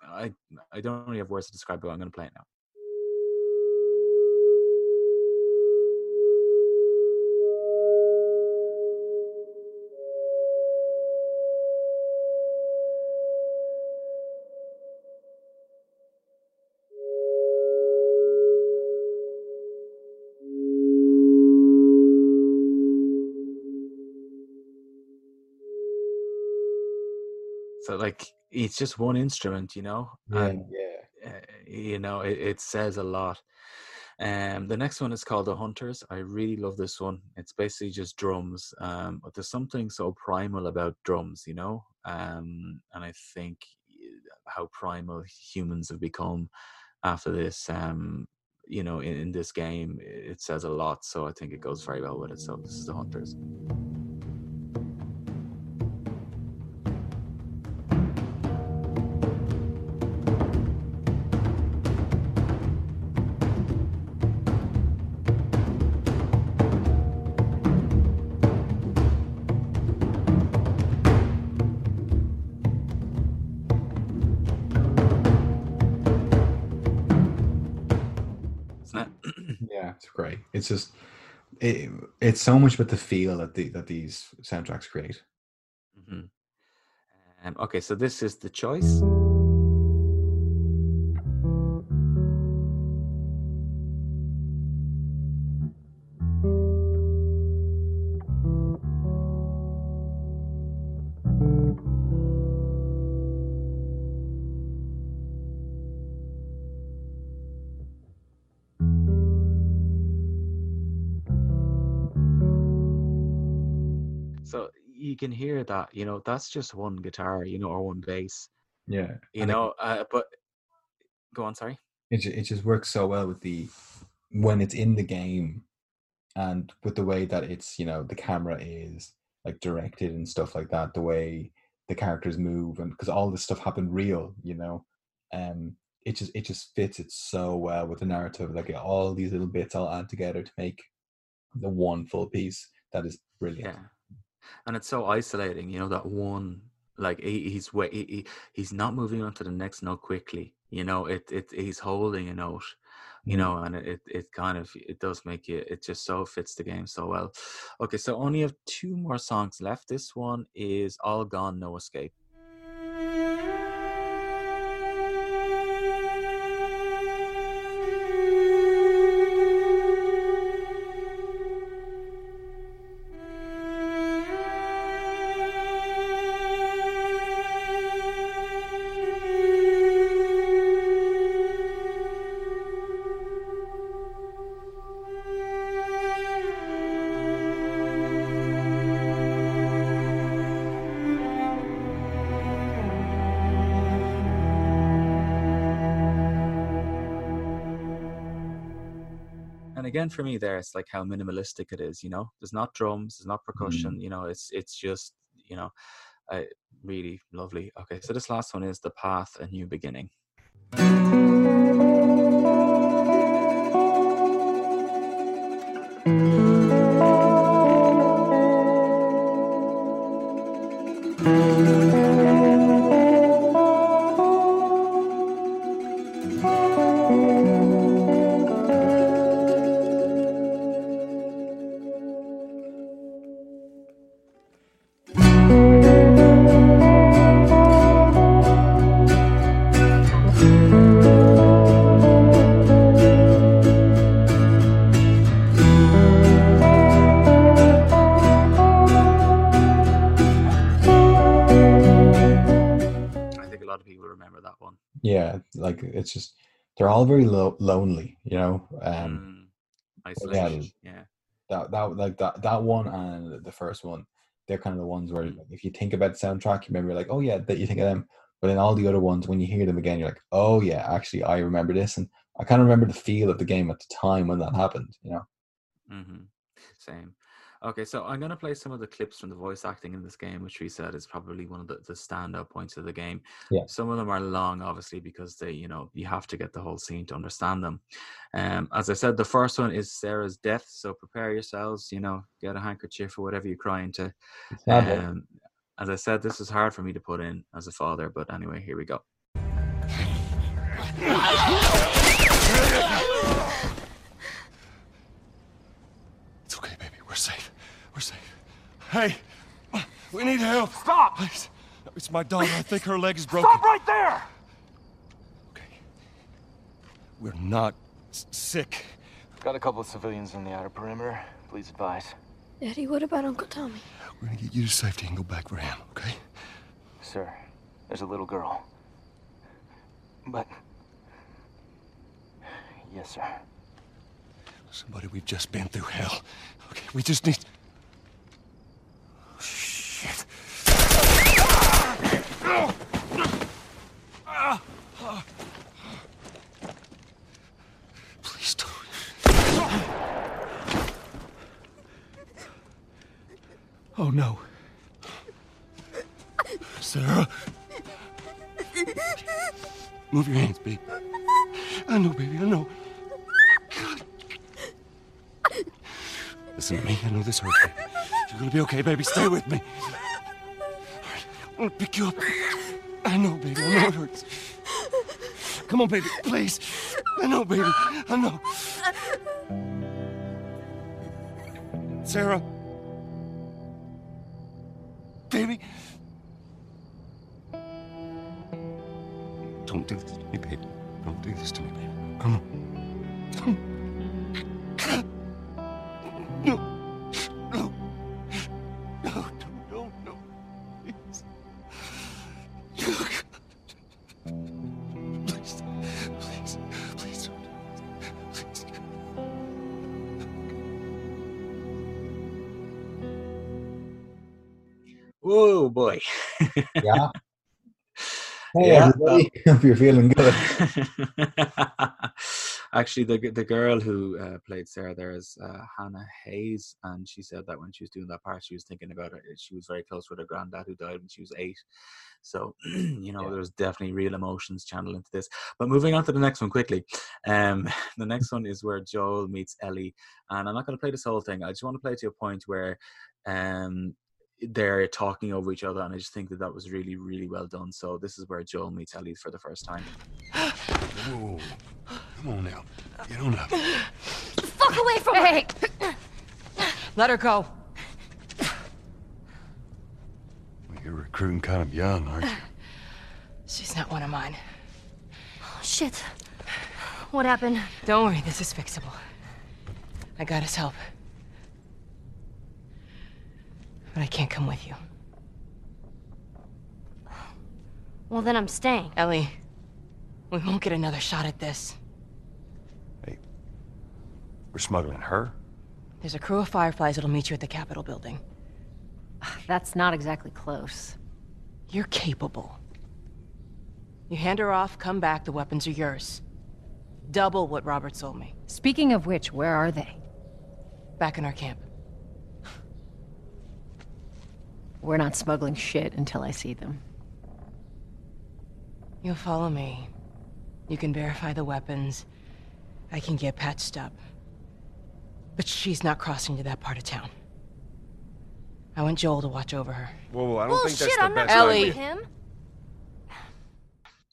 I, I don't really have words to describe it. but I'm going to play it now. Like it's just one instrument, you know, Yeah. and yeah. uh, you know it, it says a lot. Um, the next one is called The Hunters. I really love this one. It's basically just drums, um, but there's something so primal about drums, you know. Um, and I think how primal humans have become after this. Um, you know, in, in this game, it says a lot. So I think it goes very well with it. So this is the Hunters. It's just it, it's so much about the feel that the that these soundtracks create. Mhm. Um, okay, so this is the choice. You can hear that, you know, that's just one guitar, you know, or one bass, Yeah, you and it- know. Uh, but go on, sorry. it it just works so well with the when it's in the game and with the way that it's you know the camera is like directed and stuff like that the way the characters move and because all this stuff happened real you know um it just it just fits it so well with the narrative like all these little bits all add together to make the one full piece that is brilliant Yeah, and it's so isolating, you know, that one like he, he's wa- he, he he's not moving on to the next note quickly. You know, it it he's holding a note, you Mm. know, and it, it it kind of it does make you it just so fits the game so well. Okay, so only have two more songs left. This one is All Gone, No Escape. Again for me there it's like how minimalistic it is you know? There's not drums there's not percussion you know? It's it's just you know uh, really lovely. Okay so this last one is the path a new beginning like that that one and the first one they're kind of the ones where if you think about the soundtrack you remember like oh yeah that you think of them but then all the other ones when you hear them again you're like oh yeah actually i remember this and i kind of remember the feel of the game at the time when that happened you know Mm-hmm. Same. Okay, so I'm gonna play some of the clips from the voice acting in this game, which we said is probably one of the, the standout points of the game. Yeah. Some of them are long, obviously, because they, you know, you have to get the whole scene to understand them. Um, as I said, the first one is Sarah's death, so prepare yourselves. You know, get a handkerchief or whatever you're crying to. It's not that- Um, as I said, this is hard for me to put in as a father, but anyway, here we go. It's okay, baby. We're safe. We're safe. Hey, we need help. Stop! Please. It's my daughter. I think her leg is broken. Stop right there! Okay. We're not s- sick. Got a couple of civilians on the outer perimeter. Please advise. Daddy, what about Uncle Tommy? We're gonna get you to safety and go back for him, okay? Sir, there's a little girl. But. Yes, sir. Somebody, we've just been through hell. Okay, we just need. Shit. Please don't. Oh no. Sarah. Move your hands, baby. I know, baby, I know. God. Listen to me, I know this hurts. You're gonna be okay, baby. Stay with me. Right, I'm gonna pick you up. I know, baby. I know it hurts. Come on, baby. Please. I know, baby. I know. Sarah. Baby. Don't do this to me, baby. Don't do this to me, baby. Come on. No. Yeah. Hey, Yeah, everybody. Hope you're feeling good. Actually, the the girl who uh, played Sarah there is uh, Hannah Hayes, and she said that when she was doing that part, she was thinking about it. She was very close with her granddad who died when she was eight. So, you know, Yeah. there's definitely real emotions channeled into this. But moving on to the next one quickly. Um, the next one is where Joel meets Ellie, and I'm not going to play this whole thing. I just want to play to a point where um, they're talking over each other, and I just think that that was really, really well done. So this is where Joel meets Ellie for the first time. Whoa. Come on now. Get on up. Fuck away from her! Let her go. Well, You're recruiting kind of young, aren't you? She's not one of mine. Oh, shit. What happened? Don't worry, this is fixable. I got his help. But I can't come with you. Well, then I'm staying. Ellie, we won't get another shot at this. Hey, we're smuggling her? There's a crew of Fireflies that'll meet you at the Capitol building. Ah, that's not exactly close. You're capable. You hand her off, come back, the weapons are yours. Double what Robert sold me. Speaking of which, where are they? Back in our camp. We're not smuggling shit until I see them. You'll follow me. You can verify the weapons. I can get patched up. But she's not crossing to that part of town. I want Joel to watch over her. Whoa, whoa, I don't Well, think shit, that's the I'm not Ellie. idea. him.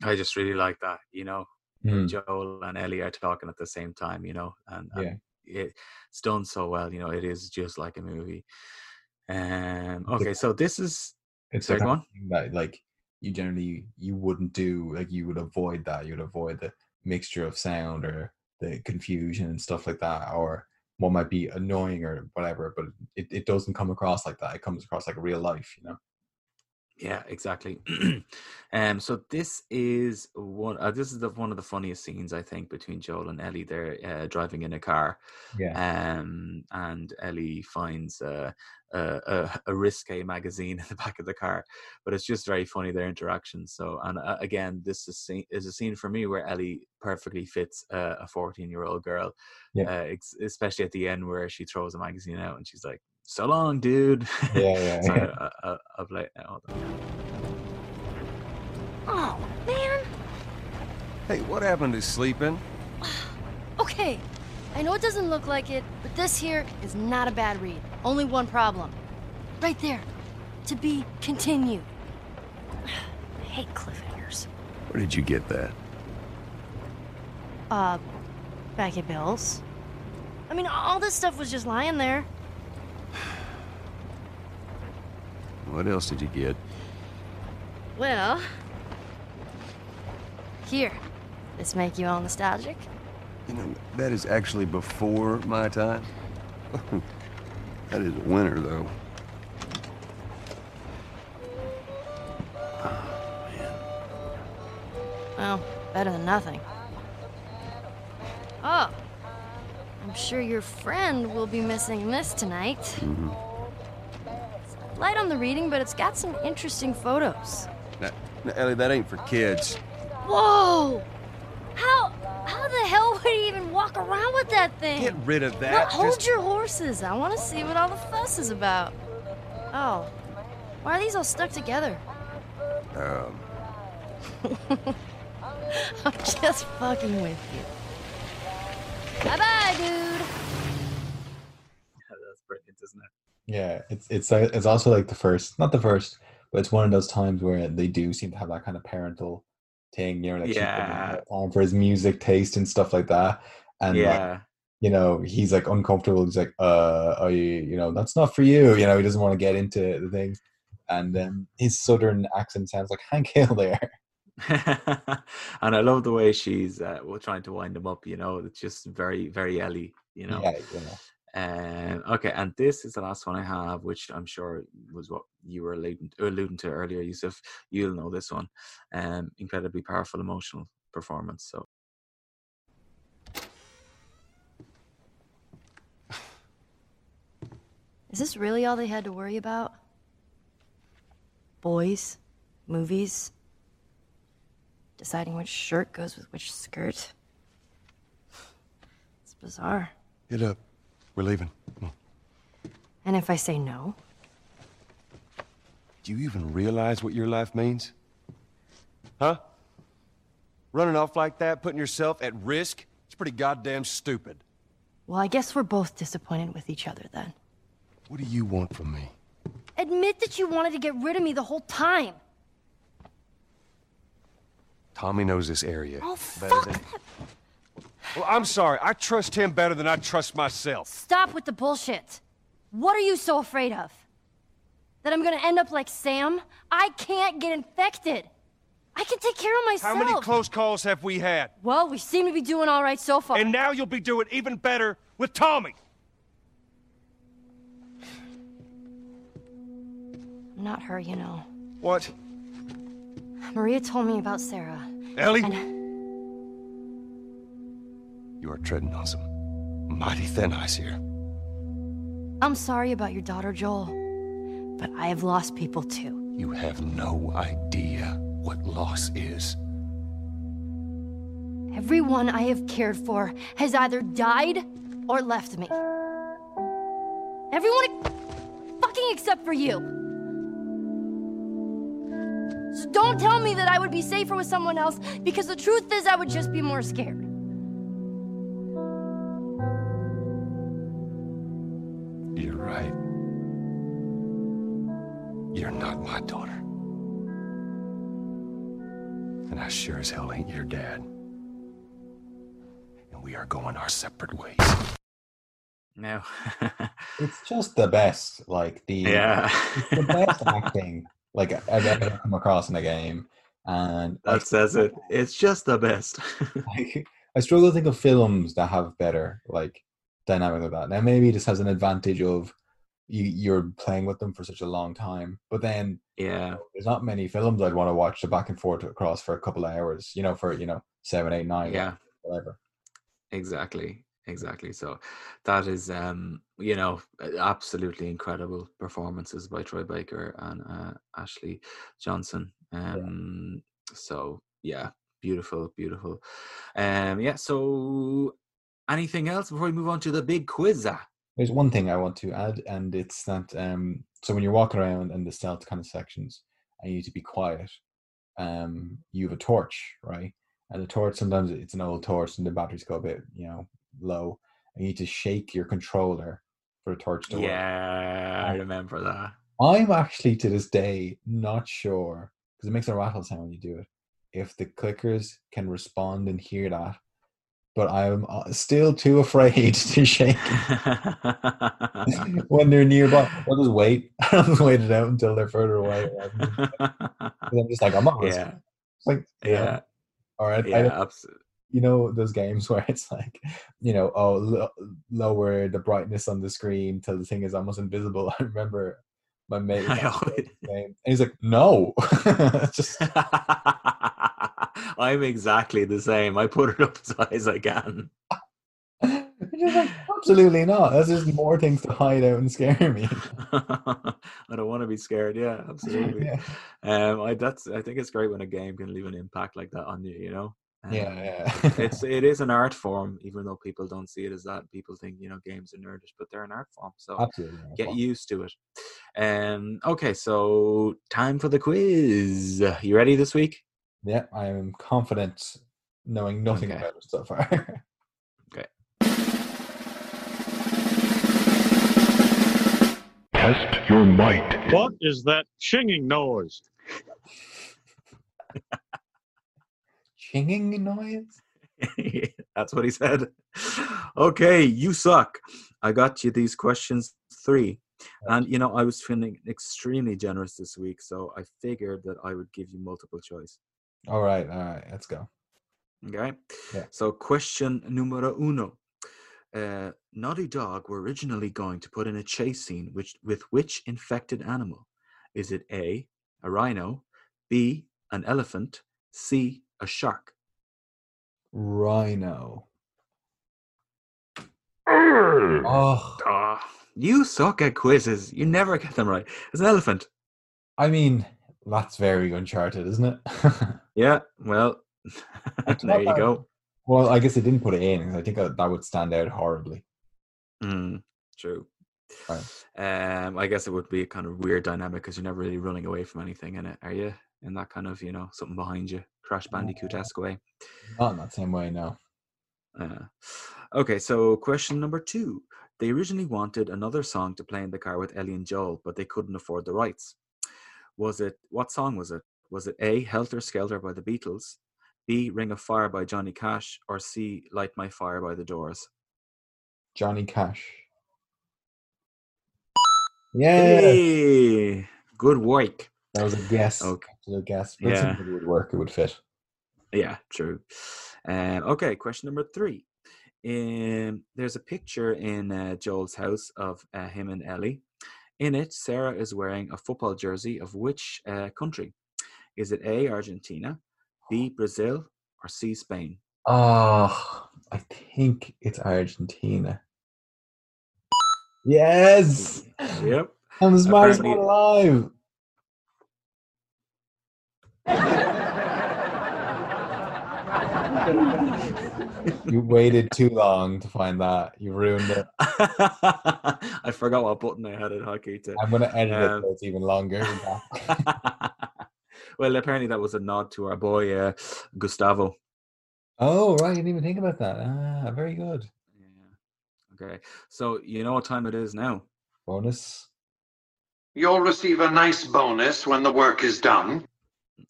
I just really like that, you know. Hmm. Joel and Ellie are talking at the same time, you know, and, and Yeah. it, it's done so well, you know. It is just like a movie. Um. Okay, so this is It's Sorry, the go kind of thing that like you generally you wouldn't do like you would avoid that. You would avoid the mixture of sound or the confusion and stuff like that or what might be annoying or whatever but it, it doesn't come across like that. It comes across like real life you know Yeah, exactly. um, so this is one. Uh, this is the one of the funniest scenes I think between Joel and Ellie. They're uh, driving in a car, yeah um, and Ellie finds uh, a, a, a risque magazine in the back of the car. But it's just very funny their interaction. So, and uh, again, this is, scene, is a scene for me where Ellie perfectly fits uh, a fourteen-year-old girl. Yeah. Uh, ex- especially at the end where she throws a magazine out and she's like, "So long, dude." yeah yeah, so yeah. I, I, I'll play now. Hold on. Oh, man. Hey, what happened to sleeping? Okay. I know it doesn't look like it, but this here is not a bad read. Only one problem. Right there. To be continued. I hate cliffhangers. Where did you get that? Uh, back at Bill's. I mean, all this stuff was just lying there. What else did you get? Well, here. This make you all nostalgic? You know, that is actually before my time. that is a winner, though. Ah, well, better than nothing. Oh, I'm sure your friend will be missing this tonight. It's light on the reading, but it's got some interesting photos. Now, now, Ellie, that ain't for kids. Whoa! How how the hell would he even walk around with that thing? Get rid of that. hold Just- your horses. I want to see what all the fuss is about. Oh, why are these all stuck together? Um, I'm just fucking with you. Bye bye, dude. That's brilliant, isn't it? Yeah, it's it's uh, it's also like the first, not the first, but it's one of those times where they do seem to have that kind of parental thing, you know, like Yeah. time for his music taste and stuff like that. And like, yeah. you know, he's like uncomfortable. He's like, uh, I, you know, that's not for you. You know, he doesn't want to get into the thing. And um, his southern accent sounds like Hank Hill there. and I love the way she's uh, trying to wind him up. You know, it's just very, very Ellie. You know. Yeah, you know. Um, okay, and this is the last one I have, which I'm sure was what you were alluding, alluding to earlier, Yusuf. You'll know this one. Um, incredibly powerful emotional performance. So Is this really all they had to worry about? Boys, movies, deciding which shirt goes with which skirt. It's bizarre. Get up. We're leaving. And if I say no, Do you even realize what your life means? Huh? Running off like that, putting yourself at risk? It's pretty goddamn stupid. well, I guess we're both disappointed with each other then. What do you want from me? Admit that you wanted to get rid of me the whole time. Tommy knows this area. Oh, fuck than-. Well, I'm sorry. I trust him better than I trust myself. Stop with the bullshit. What are you so afraid of? That I'm gonna end up like Sam? I can't get infected. I can take care of myself. How many close calls have we had? Well, we seem to be doing all right so far. And now you'll be doing even better with Tommy. I'm not her, you know. What? Maria told me about Sarah. Ellie? And You are treading on some mighty thin ice here. I'm sorry about your daughter, Joel. But I have lost people too. You have no idea what loss is. Everyone I have cared for has either died or left me. Everyone fucking except for you. So don't tell me that I would be safer with someone else because the truth is I would just be more scared. Sure as hell ain't your dad. And we are going our separate ways. No. It's just the best. Like the yeah, the best acting like I've ever come across in a game. And I, that says it. It's just the best. I, I struggle to think of films that have better like dynamic like that. Now maybe this has an advantage of you, you're playing with them for such a long time, but then yeah, there's not many films I'd want to watch the back and forth across for a couple of hours. You know, for you know seven, eight, nine, yeah. whatever. Exactly, exactly. So that is, um, you know, absolutely incredible performances by Troy Baker and uh, Ashley Johnson. Um, so yeah, beautiful, beautiful. Um, yeah. So anything else before we move on to the big quiz? Ah, There's one thing I want to add, and it's that um, so when you're walking around in the stealth kind of sections, and you need to be quiet, um, you have a torch, right? And the torch sometimes it's an old torch, and the batteries go a bit, you know, low. And you need to shake your controller for the torch to work. Yeah, I remember that. I'm actually to this day not sure because it makes a rattle sound when you do it. If the clickers can respond and hear that, but I'm uh, still too afraid to shake when they're nearby. I'll just wait. I'll just wait it out until they're further away. I'm just like I'm not. yeah. Like know, yeah, all right. Yeah, absolutely. you know those games where it's like, you know, oh, lo- lower the brightness on the screen till the thing is almost invisible. I remember my mate always- playing the game, and he's like, no, just I'm exactly the same. I put it up as high as I can. Like, absolutely not. That's just more things to hide out and scare me. I don't want to be scared. Yeah, absolutely. yeah, Um, I that's I think it's great when a game can leave an impact like that on you. You know. Yeah, Um, yeah. it's it is an art form, even though people don't see it as that. People think you know games are nerdish, but they're an art form. So absolutely. get fuck. used to it. Um. Okay, so time for the quiz. You ready this week? Yeah, I am confident knowing nothing Okay. about it so far. Okay. Test your might. What is that chinging noise? Chinging noise? That's what he said. Okay, you suck. I got you these questions three. And you know, I was feeling extremely generous this week, so I figured that I would give you multiple choice. All right, all right, let's go. Okay. Yeah. So, question numero uno. Uh, Naughty Dog were originally going to put in a chase scene which, with which infected animal? Is it A, a rhino, B, an elephant, C, a shark? Rhino. Oh, Ah, you suck at quizzes. You never get them right. It's an elephant. I mean, that's very Uncharted, isn't it? Yeah, well, there you bad. go. well, I guess they didn't put it in I think that, that would stand out horribly. Mm, true. Right. Um, I guess it would be a kind of weird dynamic because you're never really running away from anything in it, are you? In that kind of, you know, something behind you, Crash Bandicoot esque way. Not in that same way, no. Uh, okay, so question number two. They originally wanted another song to play in the car with Ellie and Joel, but they couldn't afford the rights. Was it, what song was it? Was it A, Helter Skelter by the Beatles, B, Ring of Fire by Johnny Cash, or C, Light My Fire by the Doors? Johnny Cash. Yeah, Hey, good work. that was a guess. Okay. Absolute guess. But Yeah. It would work. It would fit. Yeah, true. Um, okay, question number three. Um, there's a picture in uh, Joel's house of uh, him and Ellie. In it, Sarah is wearing a football jersey of which uh, country? Is it A, Argentina, B, Brazil, or C, Spain? Oh, I think it's Argentina. Yes, Yep. I'm the smartest one alive. You waited too long to find that. You ruined it. I forgot what button I had at hockey to. I'm gonna edit Um, it so it's even longer. well, apparently that was a nod to our boy uh, Gustavo. oh, right. You didn't even think about that. Ah, very good. Yeah. Okay. So you know what time it is now. Bonus. You'll receive a nice bonus when the work is done.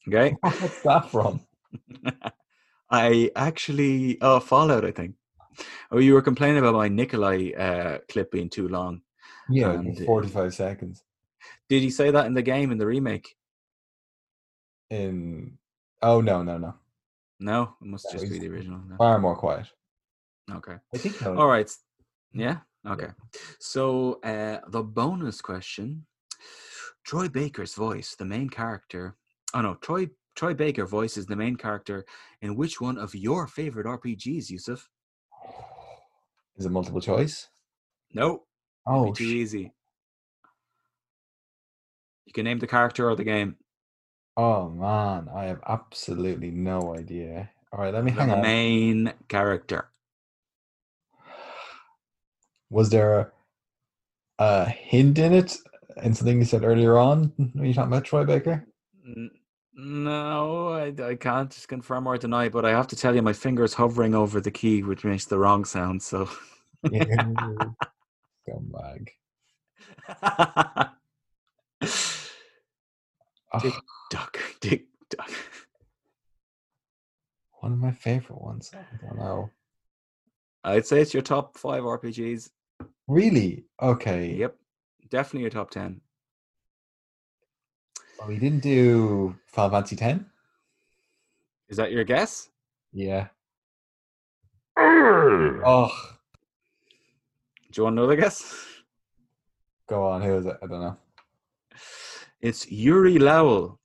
Okay. What's that from? I actually oh Fallout, I think. Oh, you were complaining about my Nikolai uh, clip being too long. Yeah, uh, 45 seconds. Did you say that in the game in the remake? In oh no no no No, it must No, just be the original. no. far more quiet. Okay. I think. no, All right. Yeah. Okay. So uh, the bonus question: Troy Baker's voice, the main character. Oh no, Troy Troy Baker voices the main character in which one of your favorite RPGs, Yusuf? Is it multiple choice? No. Oh, too sh- easy. You can name the character or the game. oh man, I have absolutely no idea. All right, let me The hang on. main character. Was there a, a hint in it? In something you said earlier on when you talking about Troy Baker? N- No, I, I can't just confirm or deny, but I have to tell you, my finger's hovering over the key, which makes the wrong sound. So, Scumbag. Dick duck, dick duck. one of my favorite ones. I don't know. I'd say it's your top five RPGs. Really? Okay. Yep, definitely your top ten. Well, we didn't do Final Fantasy Ten. Is that your guess? Yeah. Oh, Do you want another guess? go on. Who is it? I don't know. It's Yuri Lowell,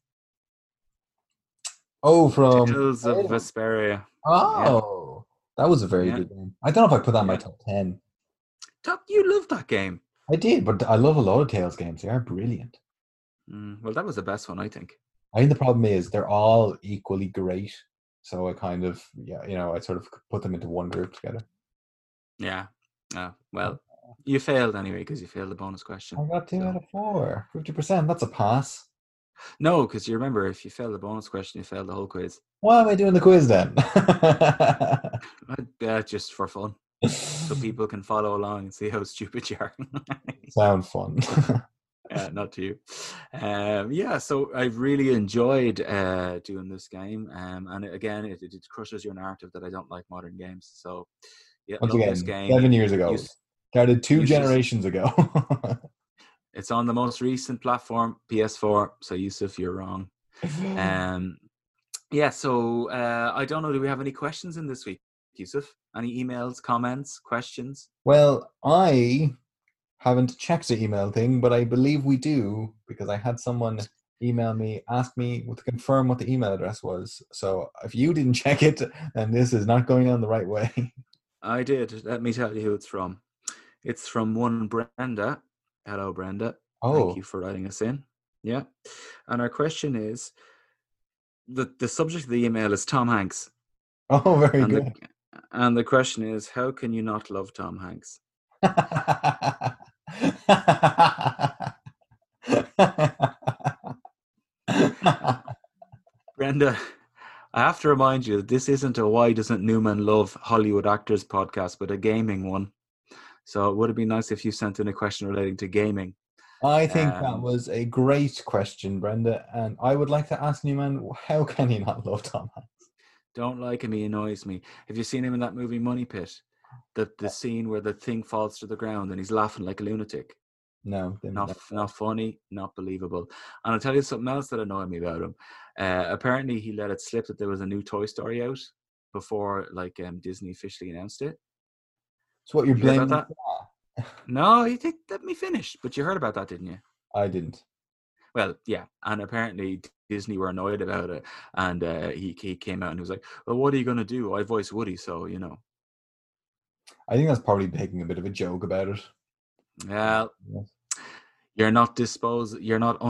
Oh, from Tales of Salem. Vesperia. Oh, that was a very Yeah. good game. I don't know if I put that in my top ten. Top, you love that game. I did, but I love a lot of Tales games. They are brilliant. Mm, well, that was the best one, I think. I think the problem is they're all equally great. So I kind of, yeah, you know, I sort of put them into one group together. Yeah. Oh, well, you failed anyway because you failed the bonus question. I got two out of four. 50%. That's a pass. No, because you remember, if you fail the bonus question, you fail the whole quiz. Why am I doing the quiz then? Uh, just for fun, so people can follow along and see how stupid you are. Sound fun. Uh, not to you. Um, yeah, so I've really enjoyed uh, doing this game, um, and again, it, it crushes your narrative that I don't like modern games. So, yeah, Once again, this game. seven years ago. You Started two generations ago. It's on the most recent platform, PS4. So, Yusuf, you're wrong. Um, yeah, so uh, I don't know. Do we have any questions in this week, Yusuf? Any emails, comments, questions? well, I haven't checked the email thing, but I believe we do because I had someone email me, ask me to confirm what the email address was. So if you didn't check it, then this is not going on the right way. I did. Let me tell you who it's from. It's from one Brenda. Hello, Brenda. Oh. Thank you for writing us in. Yeah. And our question is the, the subject of the email is Tom Hanks. Oh, very and good. The, and the question is how can you not love Tom Hanks? Brenda, I have to remind you that this isn't a Why Doesn't Newman Love Hollywood Actors podcast, but a gaming one. So it would have been nice if you sent in a question relating to gaming. I think that Um, was a great question, Brenda. And I would like to ask Newman, how can he not love Tom Hanks? Don't like him, he annoys me. Have you seen him in that movie Money Pit? The the scene where the thing falls to the ground and he's laughing like a lunatic. No, didn't Not not funny, not believable. And I'll tell you something else that annoyed me about him. Uh, apparently, he let it slip that there was a new Toy Story out before like um, Disney officially announced it. So what you're You blaming? about No, you think let me finish. But you heard about that, didn't you? I didn't. Well, yeah, and apparently Disney were annoyed about it, and uh, he he came out and he was like, "Well, what are you going to do? I voice Woody, so you know." I think that's probably making a bit of a joke about it. Well, Yes. you're not dispose. You're not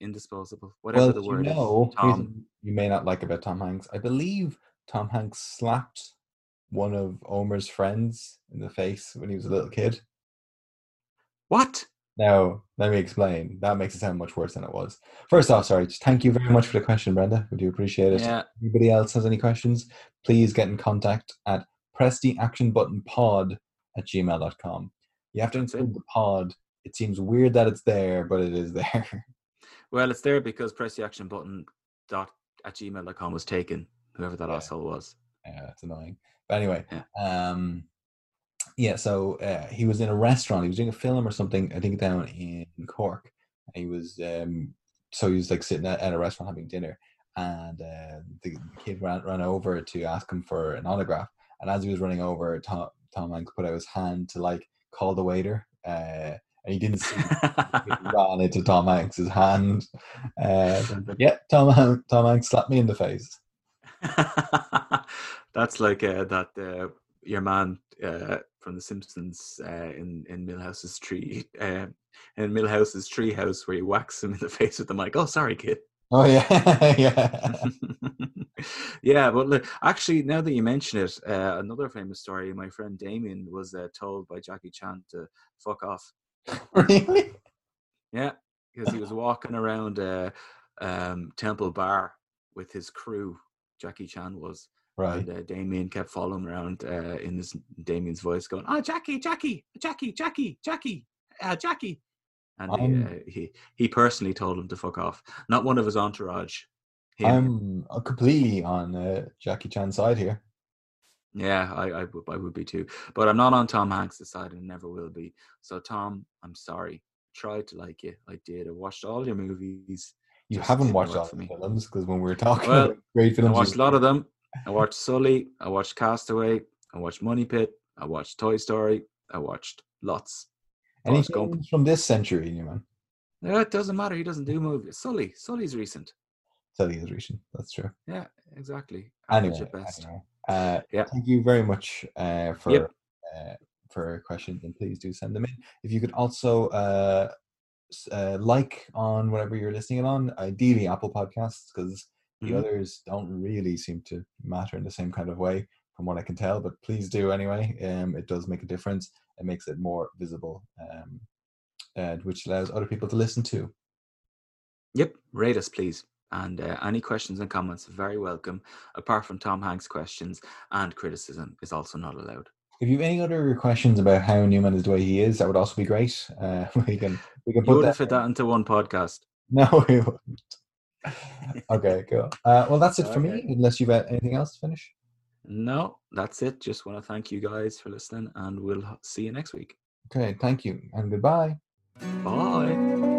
indisposable. Whatever well, the you word know, is. You may not like about Tom Hanks. I believe Tom Hanks slapped one of Omer's friends in the face when he was a little kid. What? Now, let me explain. That makes it sound much worse than it was. First off, sorry, just thank you very much for the question, Brenda. We do appreciate it. Yeah. If anybody else has any questions, please get in contact at press the action button pod at gmail.com. You have to include the pod. It seems weird that it's there, but it is there. Well, it's there because press the action button dot at gmail.com was taken. Whoever that asshole was. Yeah, it's annoying. But anyway, Yeah. um, yeah. So uh, he was in a restaurant. He was doing a film or something. I think down in Cork. And he was um, so he was like sitting at, at a restaurant having dinner, and uh, the kid ran ran over to ask him for an autograph. And as he was running over, Tom Tom Hanks put out his hand to like call the waiter. Uh, and he didn't see it ran into Tom Hanks's hand. Uh, yeah, Tom Tom Hanks slapped me in the face. That's like uh, that uh, your man uh, from The Simpsons uh, in in Milhouse's tree uh, in Milhouse's tree house where he whacks him in the face with the mic. Oh, sorry, kid. Oh yeah, yeah. yeah, but look, actually, now that you mention it, uh, another famous story. My friend Damien was uh, told by Jackie Chan to fuck off. really? Yeah, because he was walking around uh, um, Temple Bar with his crew. Jackie Chan was. Right. And uh, Damien kept following around uh, in his Damien's voice, going, "Ah, Jackie, Jackie, Jackie, Jackie, Jackie, uh, Jackie." And he, uh, he he personally told him to fuck off. Not one of his entourage. Him. I'm uh, completely on uh, Jackie Chan's side here. Yeah, I, I would be too. But I'm not on Tom Hanks' side and never will be. So Tom, I'm sorry. Tried to like you. I did. I watched all your movies. You Just haven't watched all the me. films because when we were talking Well, about great films, I watched a lot of them. I watched Sully. I watched Castaway. I watched Money Pit. I watched Toy Story. I watched lots. Any Forrest films from this century, you man. Yeah, it doesn't matter. He doesn't do movies. Sully. Sully's recent. Sully is recent. That's true. Yeah, exactly. Anyway, best. anyway. Uh, Yeah. thank you very much uh, for Yep. uh, for questions, and please do send them in. If you could also uh, uh, like on whatever you're listening on, ideally Apple Podcasts, because the Mhm. others don't really seem to matter in the same kind of way, from what I can tell. But please do anyway. Um, it does make a difference. It makes it more visible, um, and which allows other people to listen to. Yep, rate us, please. And uh, any questions and comments, very welcome. Apart from Tom Hanks' questions and criticism, is also not allowed. If you have any other questions about how Newman is the way he is, that would also be great. Uh, we can we can You put wouldn't that. fit that into one podcast. No, we wouldn't. okay, cool. Uh, well, that's it for me. Unless you've got anything else to finish. No, that's it. Just want to thank you guys for listening, and we'll see you next week. Okay, thank you and goodbye. Bye.